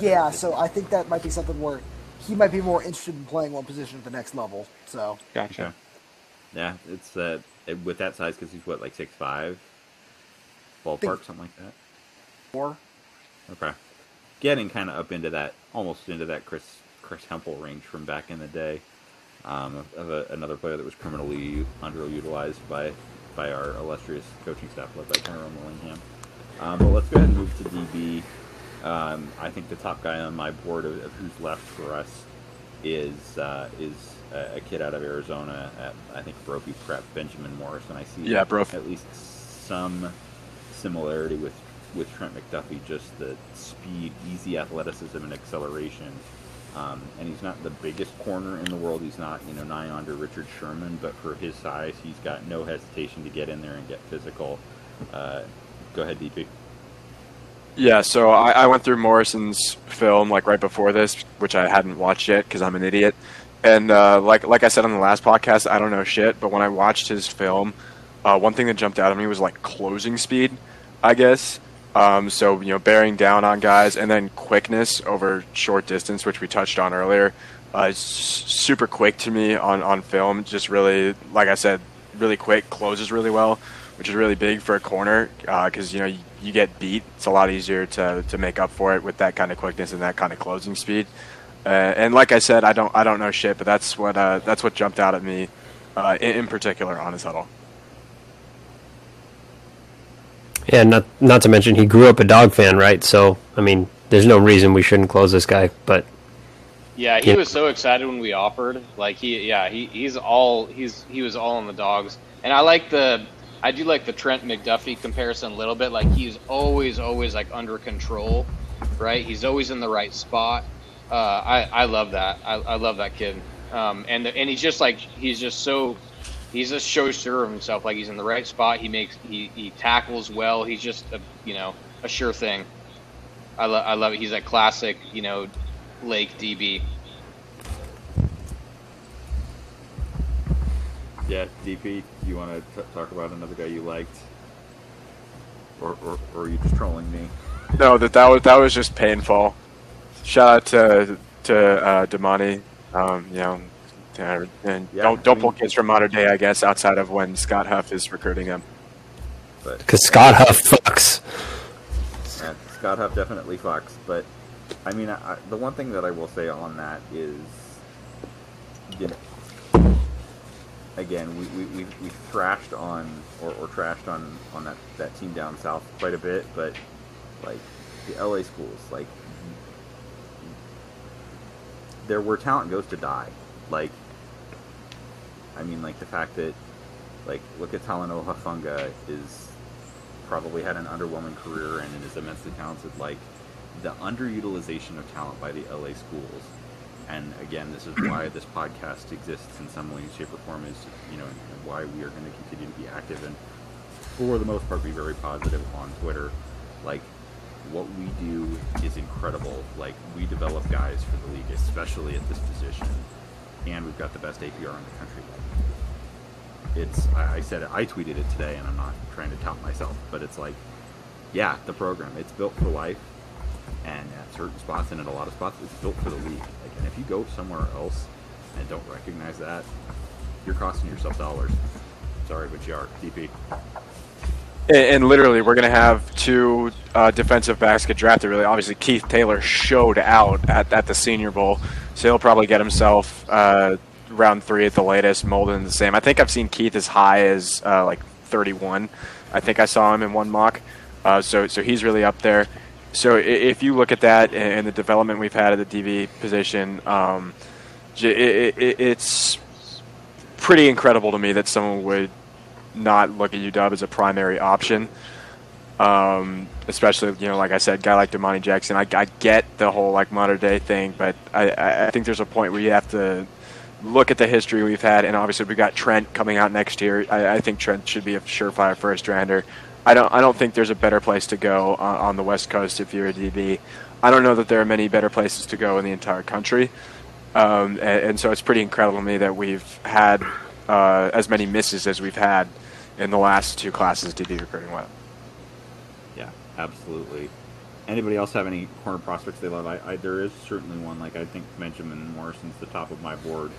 Yeah, so I think that might be something where he might be more interested in playing one position at the next level. So Gotcha. Yeah, it's uh, with that size because he's what like six five, ballpark something like that. more. Okay, getting kind of up into that, almost into that Chris Chris Hempel range from back in the day, um, of, of a, another player that was criminally underutilized by by our illustrious coaching staff led by Tyrone Willingham. Um, but let's go ahead and move to DB. Um, I think the top guy on my board of, of who's left for us is uh, is a, a kid out of Arizona at I think Brophy Prep, Benjamin Morrison. I see Yeah, Brophy. at least some similarity with with Trent McDuffie, just the speed, easy athleticism, and acceleration. Um, and he's not the biggest corner in the world. He's not, you know, nigh under Richard Sherman, but for his size, he's got no hesitation to get in there and get physical. Uh, go ahead, DP. Yeah, so I, I went through Morrison's film like right before this, which I hadn't watched yet because I'm an idiot. And uh, like like I said on the last podcast, I don't know shit. But when I watched his film, uh, one thing that jumped out at me was like closing speed, I guess. Um, so you know, bearing down on guys, and then quickness over short distance, which we touched on earlier. Uh, super quick to me on on film. Just really, like I said, really quick, closes really well, which is really big for a corner because you know you, you get beat. It's a lot easier to, to make up for it with that kind of quickness and that kind of closing speed. Uh, and like I said, I don't I don't know shit, but that's what uh, that's what jumped out at me uh, in, in particular on his Hudl. Yeah, not not to mention he grew up a dog fan, right? So I mean, there's no reason we shouldn't close this guy. But Yeah, he was so excited when we offered. Like he, yeah, he, he's all he's he was all on the dogs, and I like the I do like the Trent McDuffie comparison a little bit. Like he's always always like under control, right? He's always in the right spot. Uh, I I love that. I, I love that kid. Um, and and he's just like he's just so he's a so sure of himself. Like he's in the right spot. He makes he, he tackles well. He's just a you know a sure thing. I love I love it. He's a classic you know Lake DB. Yeah, DP, you want to t- talk about another guy you liked, or, or, or are you just trolling me? No, that that was that was just painful. Shout out to to uh, Domani. Um, you know, and Yeah, don't I don't mean- pull kids from Mater Dei, I guess, outside of when Scott Huff is recruiting them. Because Scott Huff fucks. Yeah, Scott Huff definitely fucks, but I mean, I, I, the one thing that I will say on that is, you know, again, we, we, we, we thrashed on or, or trashed on, on that, that team down south quite a bit, but like the LA schools, like there where talent goes to die. Like, I mean, like the fact that, like, look at Talanoa Hufanga is probably had an underwhelming career and is immensely talented. Like the underutilization of talent by the LA schools, and again, this is why this podcast exists in some way, shape, or form. Is you know, why we are going to continue to be active and, for the most part, be very positive on Twitter. Like what we do is incredible. Like we develop guys for the league, especially at this position, and we've got the best APR in the country. It's I, said it, I tweeted it today, and I'm not trying to tout myself, but it's like, yeah, the program it's built for life. and at certain spots and at a lot of spots, it's built for the league. Like, and if you go somewhere else and don't recognize that, you're costing yourself dollars. Sorry, but you are. DP. And, literally, we're going to have two uh, defensive backs get drafted. Really, obviously, Keith Taylor showed out at, at the Senior Bowl, so he'll probably get himself uh, round three at the latest. Molden the same. I think I've seen Keith as high as uh, like 31. I think I saw him in one mock. Uh, so so he's really up there. So if you look at that and the development we've had at the DB position, um, it, it, it's pretty incredible to me that someone would not look at UW as a primary option. Um, especially, you know, like I said, guy like Domani Jackson. I, I get the whole like Mater Dei thing, but I, I think there's a point where you have to look at the history we've had, and obviously we got Trent coming out next year. I, I think Trent should be a surefire first rounder. I don't I don't think there's a better place to go on, on, the West Coast if you're a DB. I don't know that there are many better places to go in the entire country, um, and, and, so it's pretty incredible to me that we've had uh, as many misses as we've had in the last two classes DB recruiting with. Yeah, absolutely. Anybody else have any corner prospects they love? I, I, there is certainly one. Like I think Benjamin Morrison's the top of my board.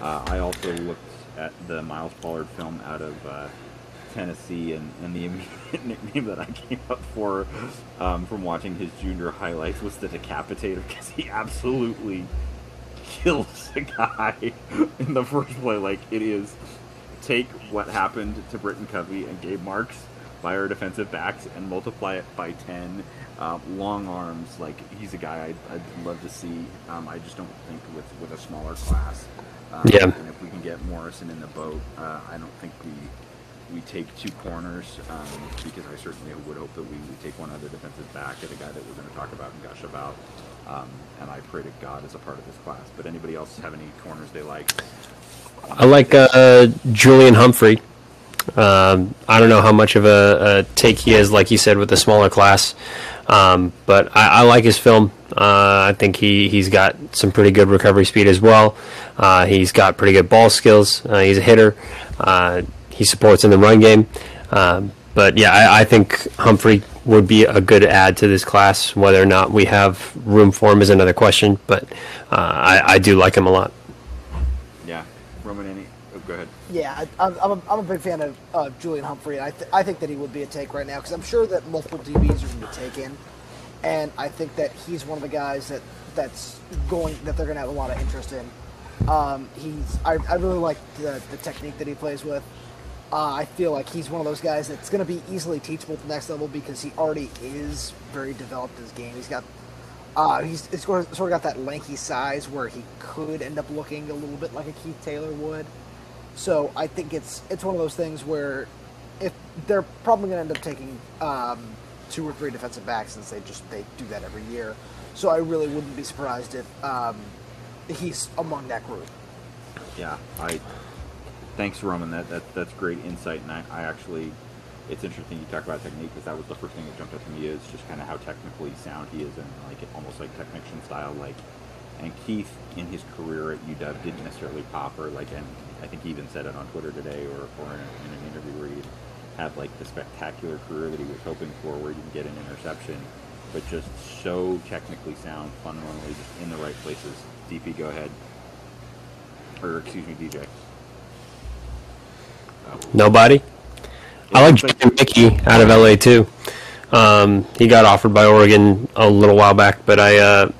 Uh, I also looked at the Miles Pollard film out of uh, Tennessee, and, and the immediate nickname that I came up for um, from watching his junior highlights was the Decapitator because he absolutely kills the guy in the first play. Like it is, take what happened to Britton Covey and Gabe Marks by our defensive backs and multiply it by ten. Uh, long arms, like he's a guy I'd, I'd love to see. Um, I just don't think with with a smaller class. Um, yeah. And if we can get Morrison in the boat, uh, I don't think we we take two corners um, because I certainly would hope that we, we take one other defensive back at a guy that we're going to talk about and gush about. Um, and I pray to God as a part of this class. But anybody else have any corners they like? I like uh, Julian Humphrey. Um, I don't know how much of a, a, take he is, like you said, with the smaller class. Um, but I, I, like his film. Uh, I think he, he's got some pretty good recovery speed as well. Uh, he's got pretty good ball skills. Uh, he's a hitter. Uh, he supports in the run game. Um, but yeah, I, I, think Humphrey would be a good add to this class. Whether or not we have room for him is another question, but uh, I, I, do like him a lot. Yeah, Roman, any? Oh, go ahead. Yeah, I'm, I'm, a, I'm a big fan of uh, Julian Humphrey. I, th- I think that he would be a take right now because I'm sure that multiple DBs are going to be taken, and I think that he's one of the guys that that's going that they're going to have a lot of interest in. Um, he's I, I really like the, the technique that he plays with. Uh, I feel like he's one of those guys that's going to be easily teachable to the next level because he already is very developed in his game. He's got uh, he's, he's sort of got that lanky size where he could end up looking a little bit like a Keith Taylor would. So I think it's it's one of those things where if they're probably going to end up taking um, two or three defensive backs since they just they do that every year. So I really wouldn't be surprised if um, he's among that group. Yeah, I thanks, Roman. That, that that's great insight, and I, I actually, it's interesting you talk about technique because that was the first thing that jumped out to me is just kind of how technically sound he is and like almost like technician style. Like, and Keith in his career at UW didn't necessarily pop or like, and I think he even said it on Twitter today or, or in, in an interview where he had like the spectacular career that he was hoping for, where he didn't get an interception, but just so technically sound, fundamentally just in the right places. DP, go ahead. Or excuse me, DJ. Nobody. I like Jordan Mickey out of LA too. Um, he got offered by Oregon a little while back, but I uh,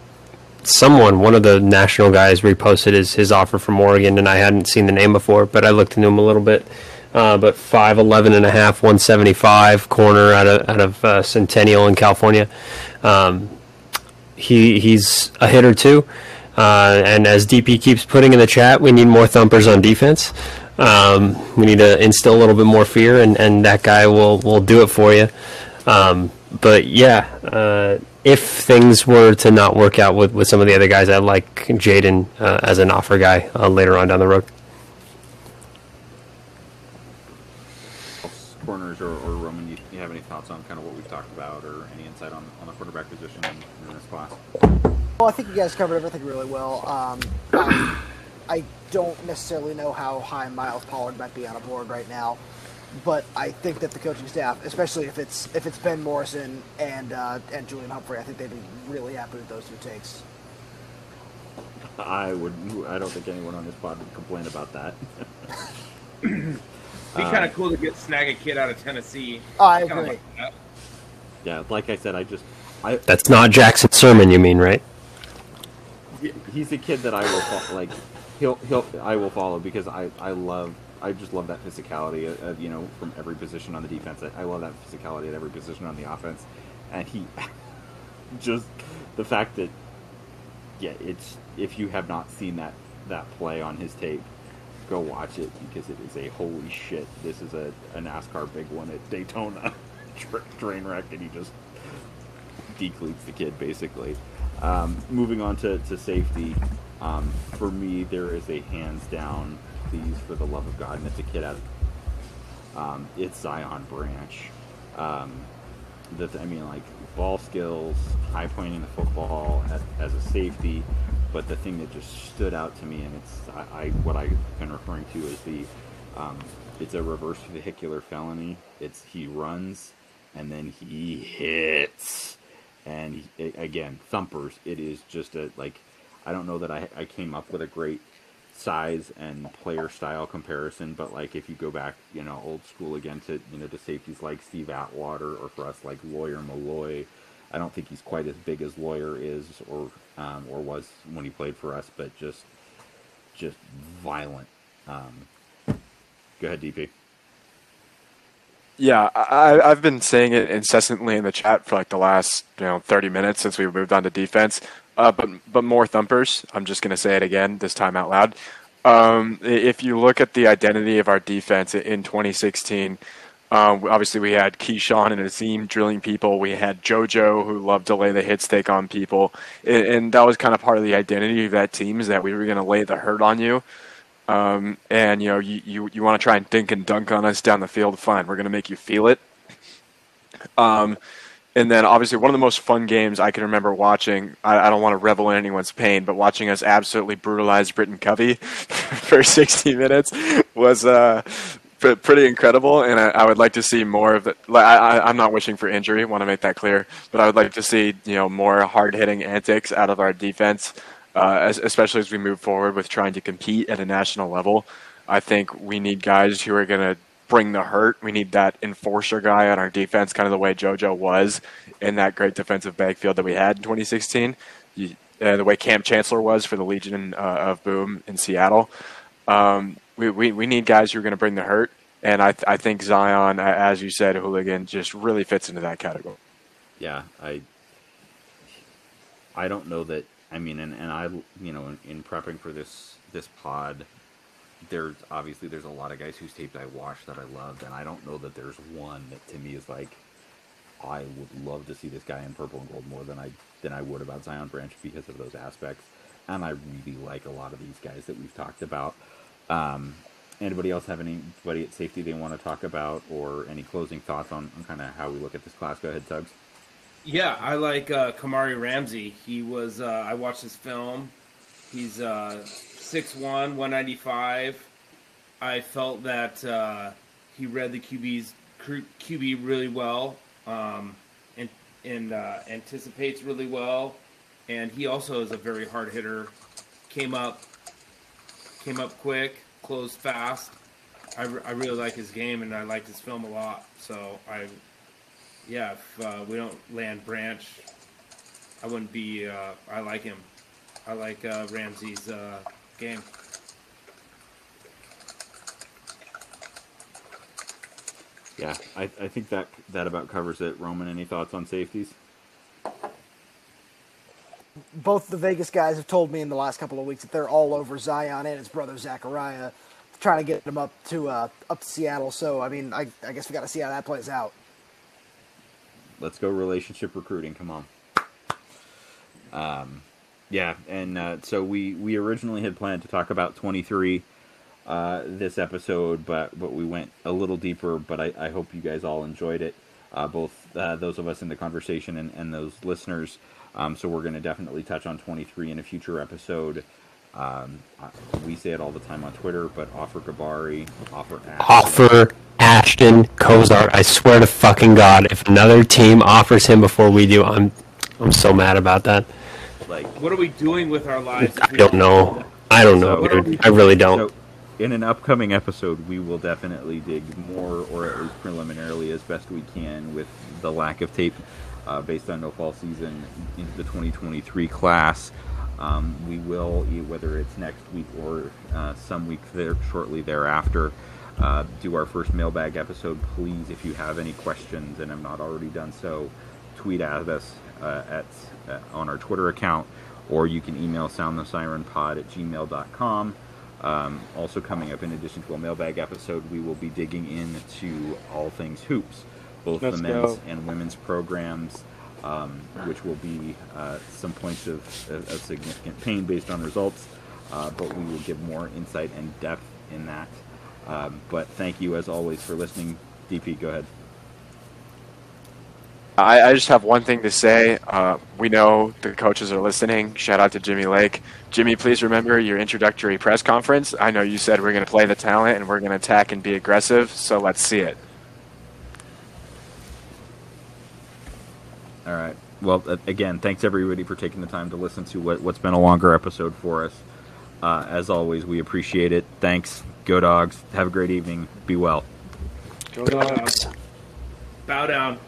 someone, one of the national guys, reposted his his offer from Oregon, and I hadn't seen the name before, but I looked into him a little bit. Uh, but 5'11 and a half, 175 corner out of out of uh, Centennial in California. Um, he he's a hitter too. Uh, and as DP keeps putting in the chat, we need more thumpers on defense. Um, we need to instill a little bit more fear, and, and that guy will, will do it for you. Um, but yeah, uh, if things were to not work out with, with some of the other guys, I like Jaden uh, as an offer guy uh, later on down the road. Corners or, or Roman, you, you, have any thoughts on kind of what we've talked about, or any insight on, on the quarterback position in, in this class? Well, I think you guys covered everything really well. Um, I, I don't necessarily know how high Miles Pollard might be on a board right now, but I think that the coaching staff, especially if it's if it's Ben Morrison and uh, and Julian Humphrey, I think they'd be really happy with those two takes. I would. I don't think anyone on this pod would complain about that. Be kind of cool to get snag a kid out of Tennessee. I agree. like yeah, like I said, I just, I That's not Jackson Sirmon, you mean, right? he's a kid that I will fo- like. He'll he'll I will follow because I I love I just love that physicality. Uh, you know, from every position on the defense. I, I love that physicality at every position on the offense, and he just the fact that yeah, it's if you have not seen that that play on his tape, go watch it because it is a holy shit. This is a, a NASCAR big one at Daytona train wreck, and he just decleats the kid basically. Um, moving on to, to safety, um, for me there is a hands down please for the love of God, and it's a kid out. of- Um, it's Zion Branch. Um, the I mean like ball skills, high pointing the football as, as a safety, but the thing that just stood out to me, and it's I, I what I've been referring to is the um, it's a reverse vehicular felony. It's he runs and then he hits, and again thumpers. It is just a like I don't know that I I came up with a great size and player style comparison, but like if you go back, you know, old school again to you know to safeties like Steve Atwater or for us like Lawyer Milloy, I don't think he's quite as big as Lawyer is or um, or was when he played for us, but just just violent. Um, go ahead, DP. Yeah, I, I've been saying it incessantly in the chat for like the last you know 30 minutes since we moved on to defense. Uh, but but more thumpers. I'm just gonna say it again this time out loud. Um, if you look at the identity of our defense in 2016, um, obviously we had Keishawn and Azeem drilling people. We had JoJo who loved to lay the hit stake on people, and, and that was kind of part of the identity of that team is that we were gonna lay the hurt on you. Um, and you know, you, you, you want to try and dink and dunk on us down the field, fine. We're going to make you feel it. Um, and then obviously one of the most fun games I can remember watching. I, I don't want to revel in anyone's pain, but watching us absolutely brutalize Britton Covey for 60 minutes was uh, pre- pretty incredible. And I, I would like to see more of it. Like, I, I'm not wishing for injury. Want to make that clear, but I would like to see you know more hard hitting antics out of our defense uh, as, especially as we move forward with trying to compete at a national level. I think we need guys who are going to bring the hurt. We need that enforcer guy on our defense, kind of the way JoJo was in that great defensive backfield that we had in 2016. You, uh, the way Kam Chancellor was for the Legion uh, of Boom in Seattle. Um, we, we, we need guys who are going to bring the hurt. And I, th- I think Zion, as you said, Hooligan, just really fits into that category. Yeah, I I don't know that. I mean, and, and I, you know, in, in prepping for this this pod, there's obviously there's a lot of guys whose tapes I watched that I loved, and I don't know that there's one that to me is like, I would love to see this guy in purple and gold more than I than I would about Zion Branch because of those aspects, and I really like a lot of these guys that we've talked about. Um, anybody else have anybody at safety they want to talk about, or any closing thoughts on, on kind of how we look at this class? Go ahead, Tugs. Yeah, I like uh, Kamari Ramsey. He was. Uh, I watched his film. He's uh, 6'1", 195. I felt that uh, he read the QB's QB really well, um, and and uh, anticipates really well. And he also is a very hard hitter. Came up, came up quick, closed fast. I, re- I really like his game, and I liked his film a lot. So I yeah, if uh, we don't land Branch, I wouldn't be. Uh, I like him. I like uh, Ramsey's uh, game. Yeah, I, I think that that about covers it. Roman, any thoughts on safeties? Both the Vegas guys have told me in the last couple of weeks that they're all over Zion and his brother Zachariah, trying to get him up to uh, up to Seattle. So I mean, I, I guess we got to see how that plays out. Let's go relationship recruiting. Come on. Um, yeah, and uh, so we we originally had planned to talk about 23 uh, this episode, but but we went a little deeper. But I, I hope you guys all enjoyed it, uh, both uh, those of us in the conversation and, and those listeners. Um, so we're going to definitely touch on 23 in a future episode. Um, we say it all the time on Twitter, but offer Gabari, offer Ash. Offer Ashton Kozar. I swear to fucking God, if another team offers him before we do, I'm I'm so mad about that. Like What are we doing with our lives? I don't know. I don't know, So- dude. I really don't. So, in an upcoming episode, we will definitely dig more, or at least preliminarily, as best we can, with the lack of tape uh, based on no fall season into the 2023 class. Um, we will, whether it's next week or uh, some week there shortly thereafter, uh, do our first mailbag episode. Please, if you have any questions and have not already done so, tweet at us uh, at uh, on our Twitter account, or you can email soundthesirenpod at gmail.com. Um, also coming up, in addition to a mailbag episode, we will be digging into all things hoops, both Let's the men's go. and women's programs, um, which will be uh, some points of, of, of significant pain based on results, uh, but we will give more insight and depth in that. Um, but thank you, as always, for listening. DP, go ahead. I, I just have one thing to say. Uh, we know the coaches are listening. Shout out to Jimmy Lake. Jimmy, please remember your introductory press conference. I know you said we're going to play the talent and we're going to attack and be aggressive, so let's see it. All right. Well, again, thanks everybody for taking the time to listen to what, what's been a longer episode for us. Uh, as always, we appreciate it. Thanks. Go dogs. Have a great evening. Be well. Go dogs. Bow down.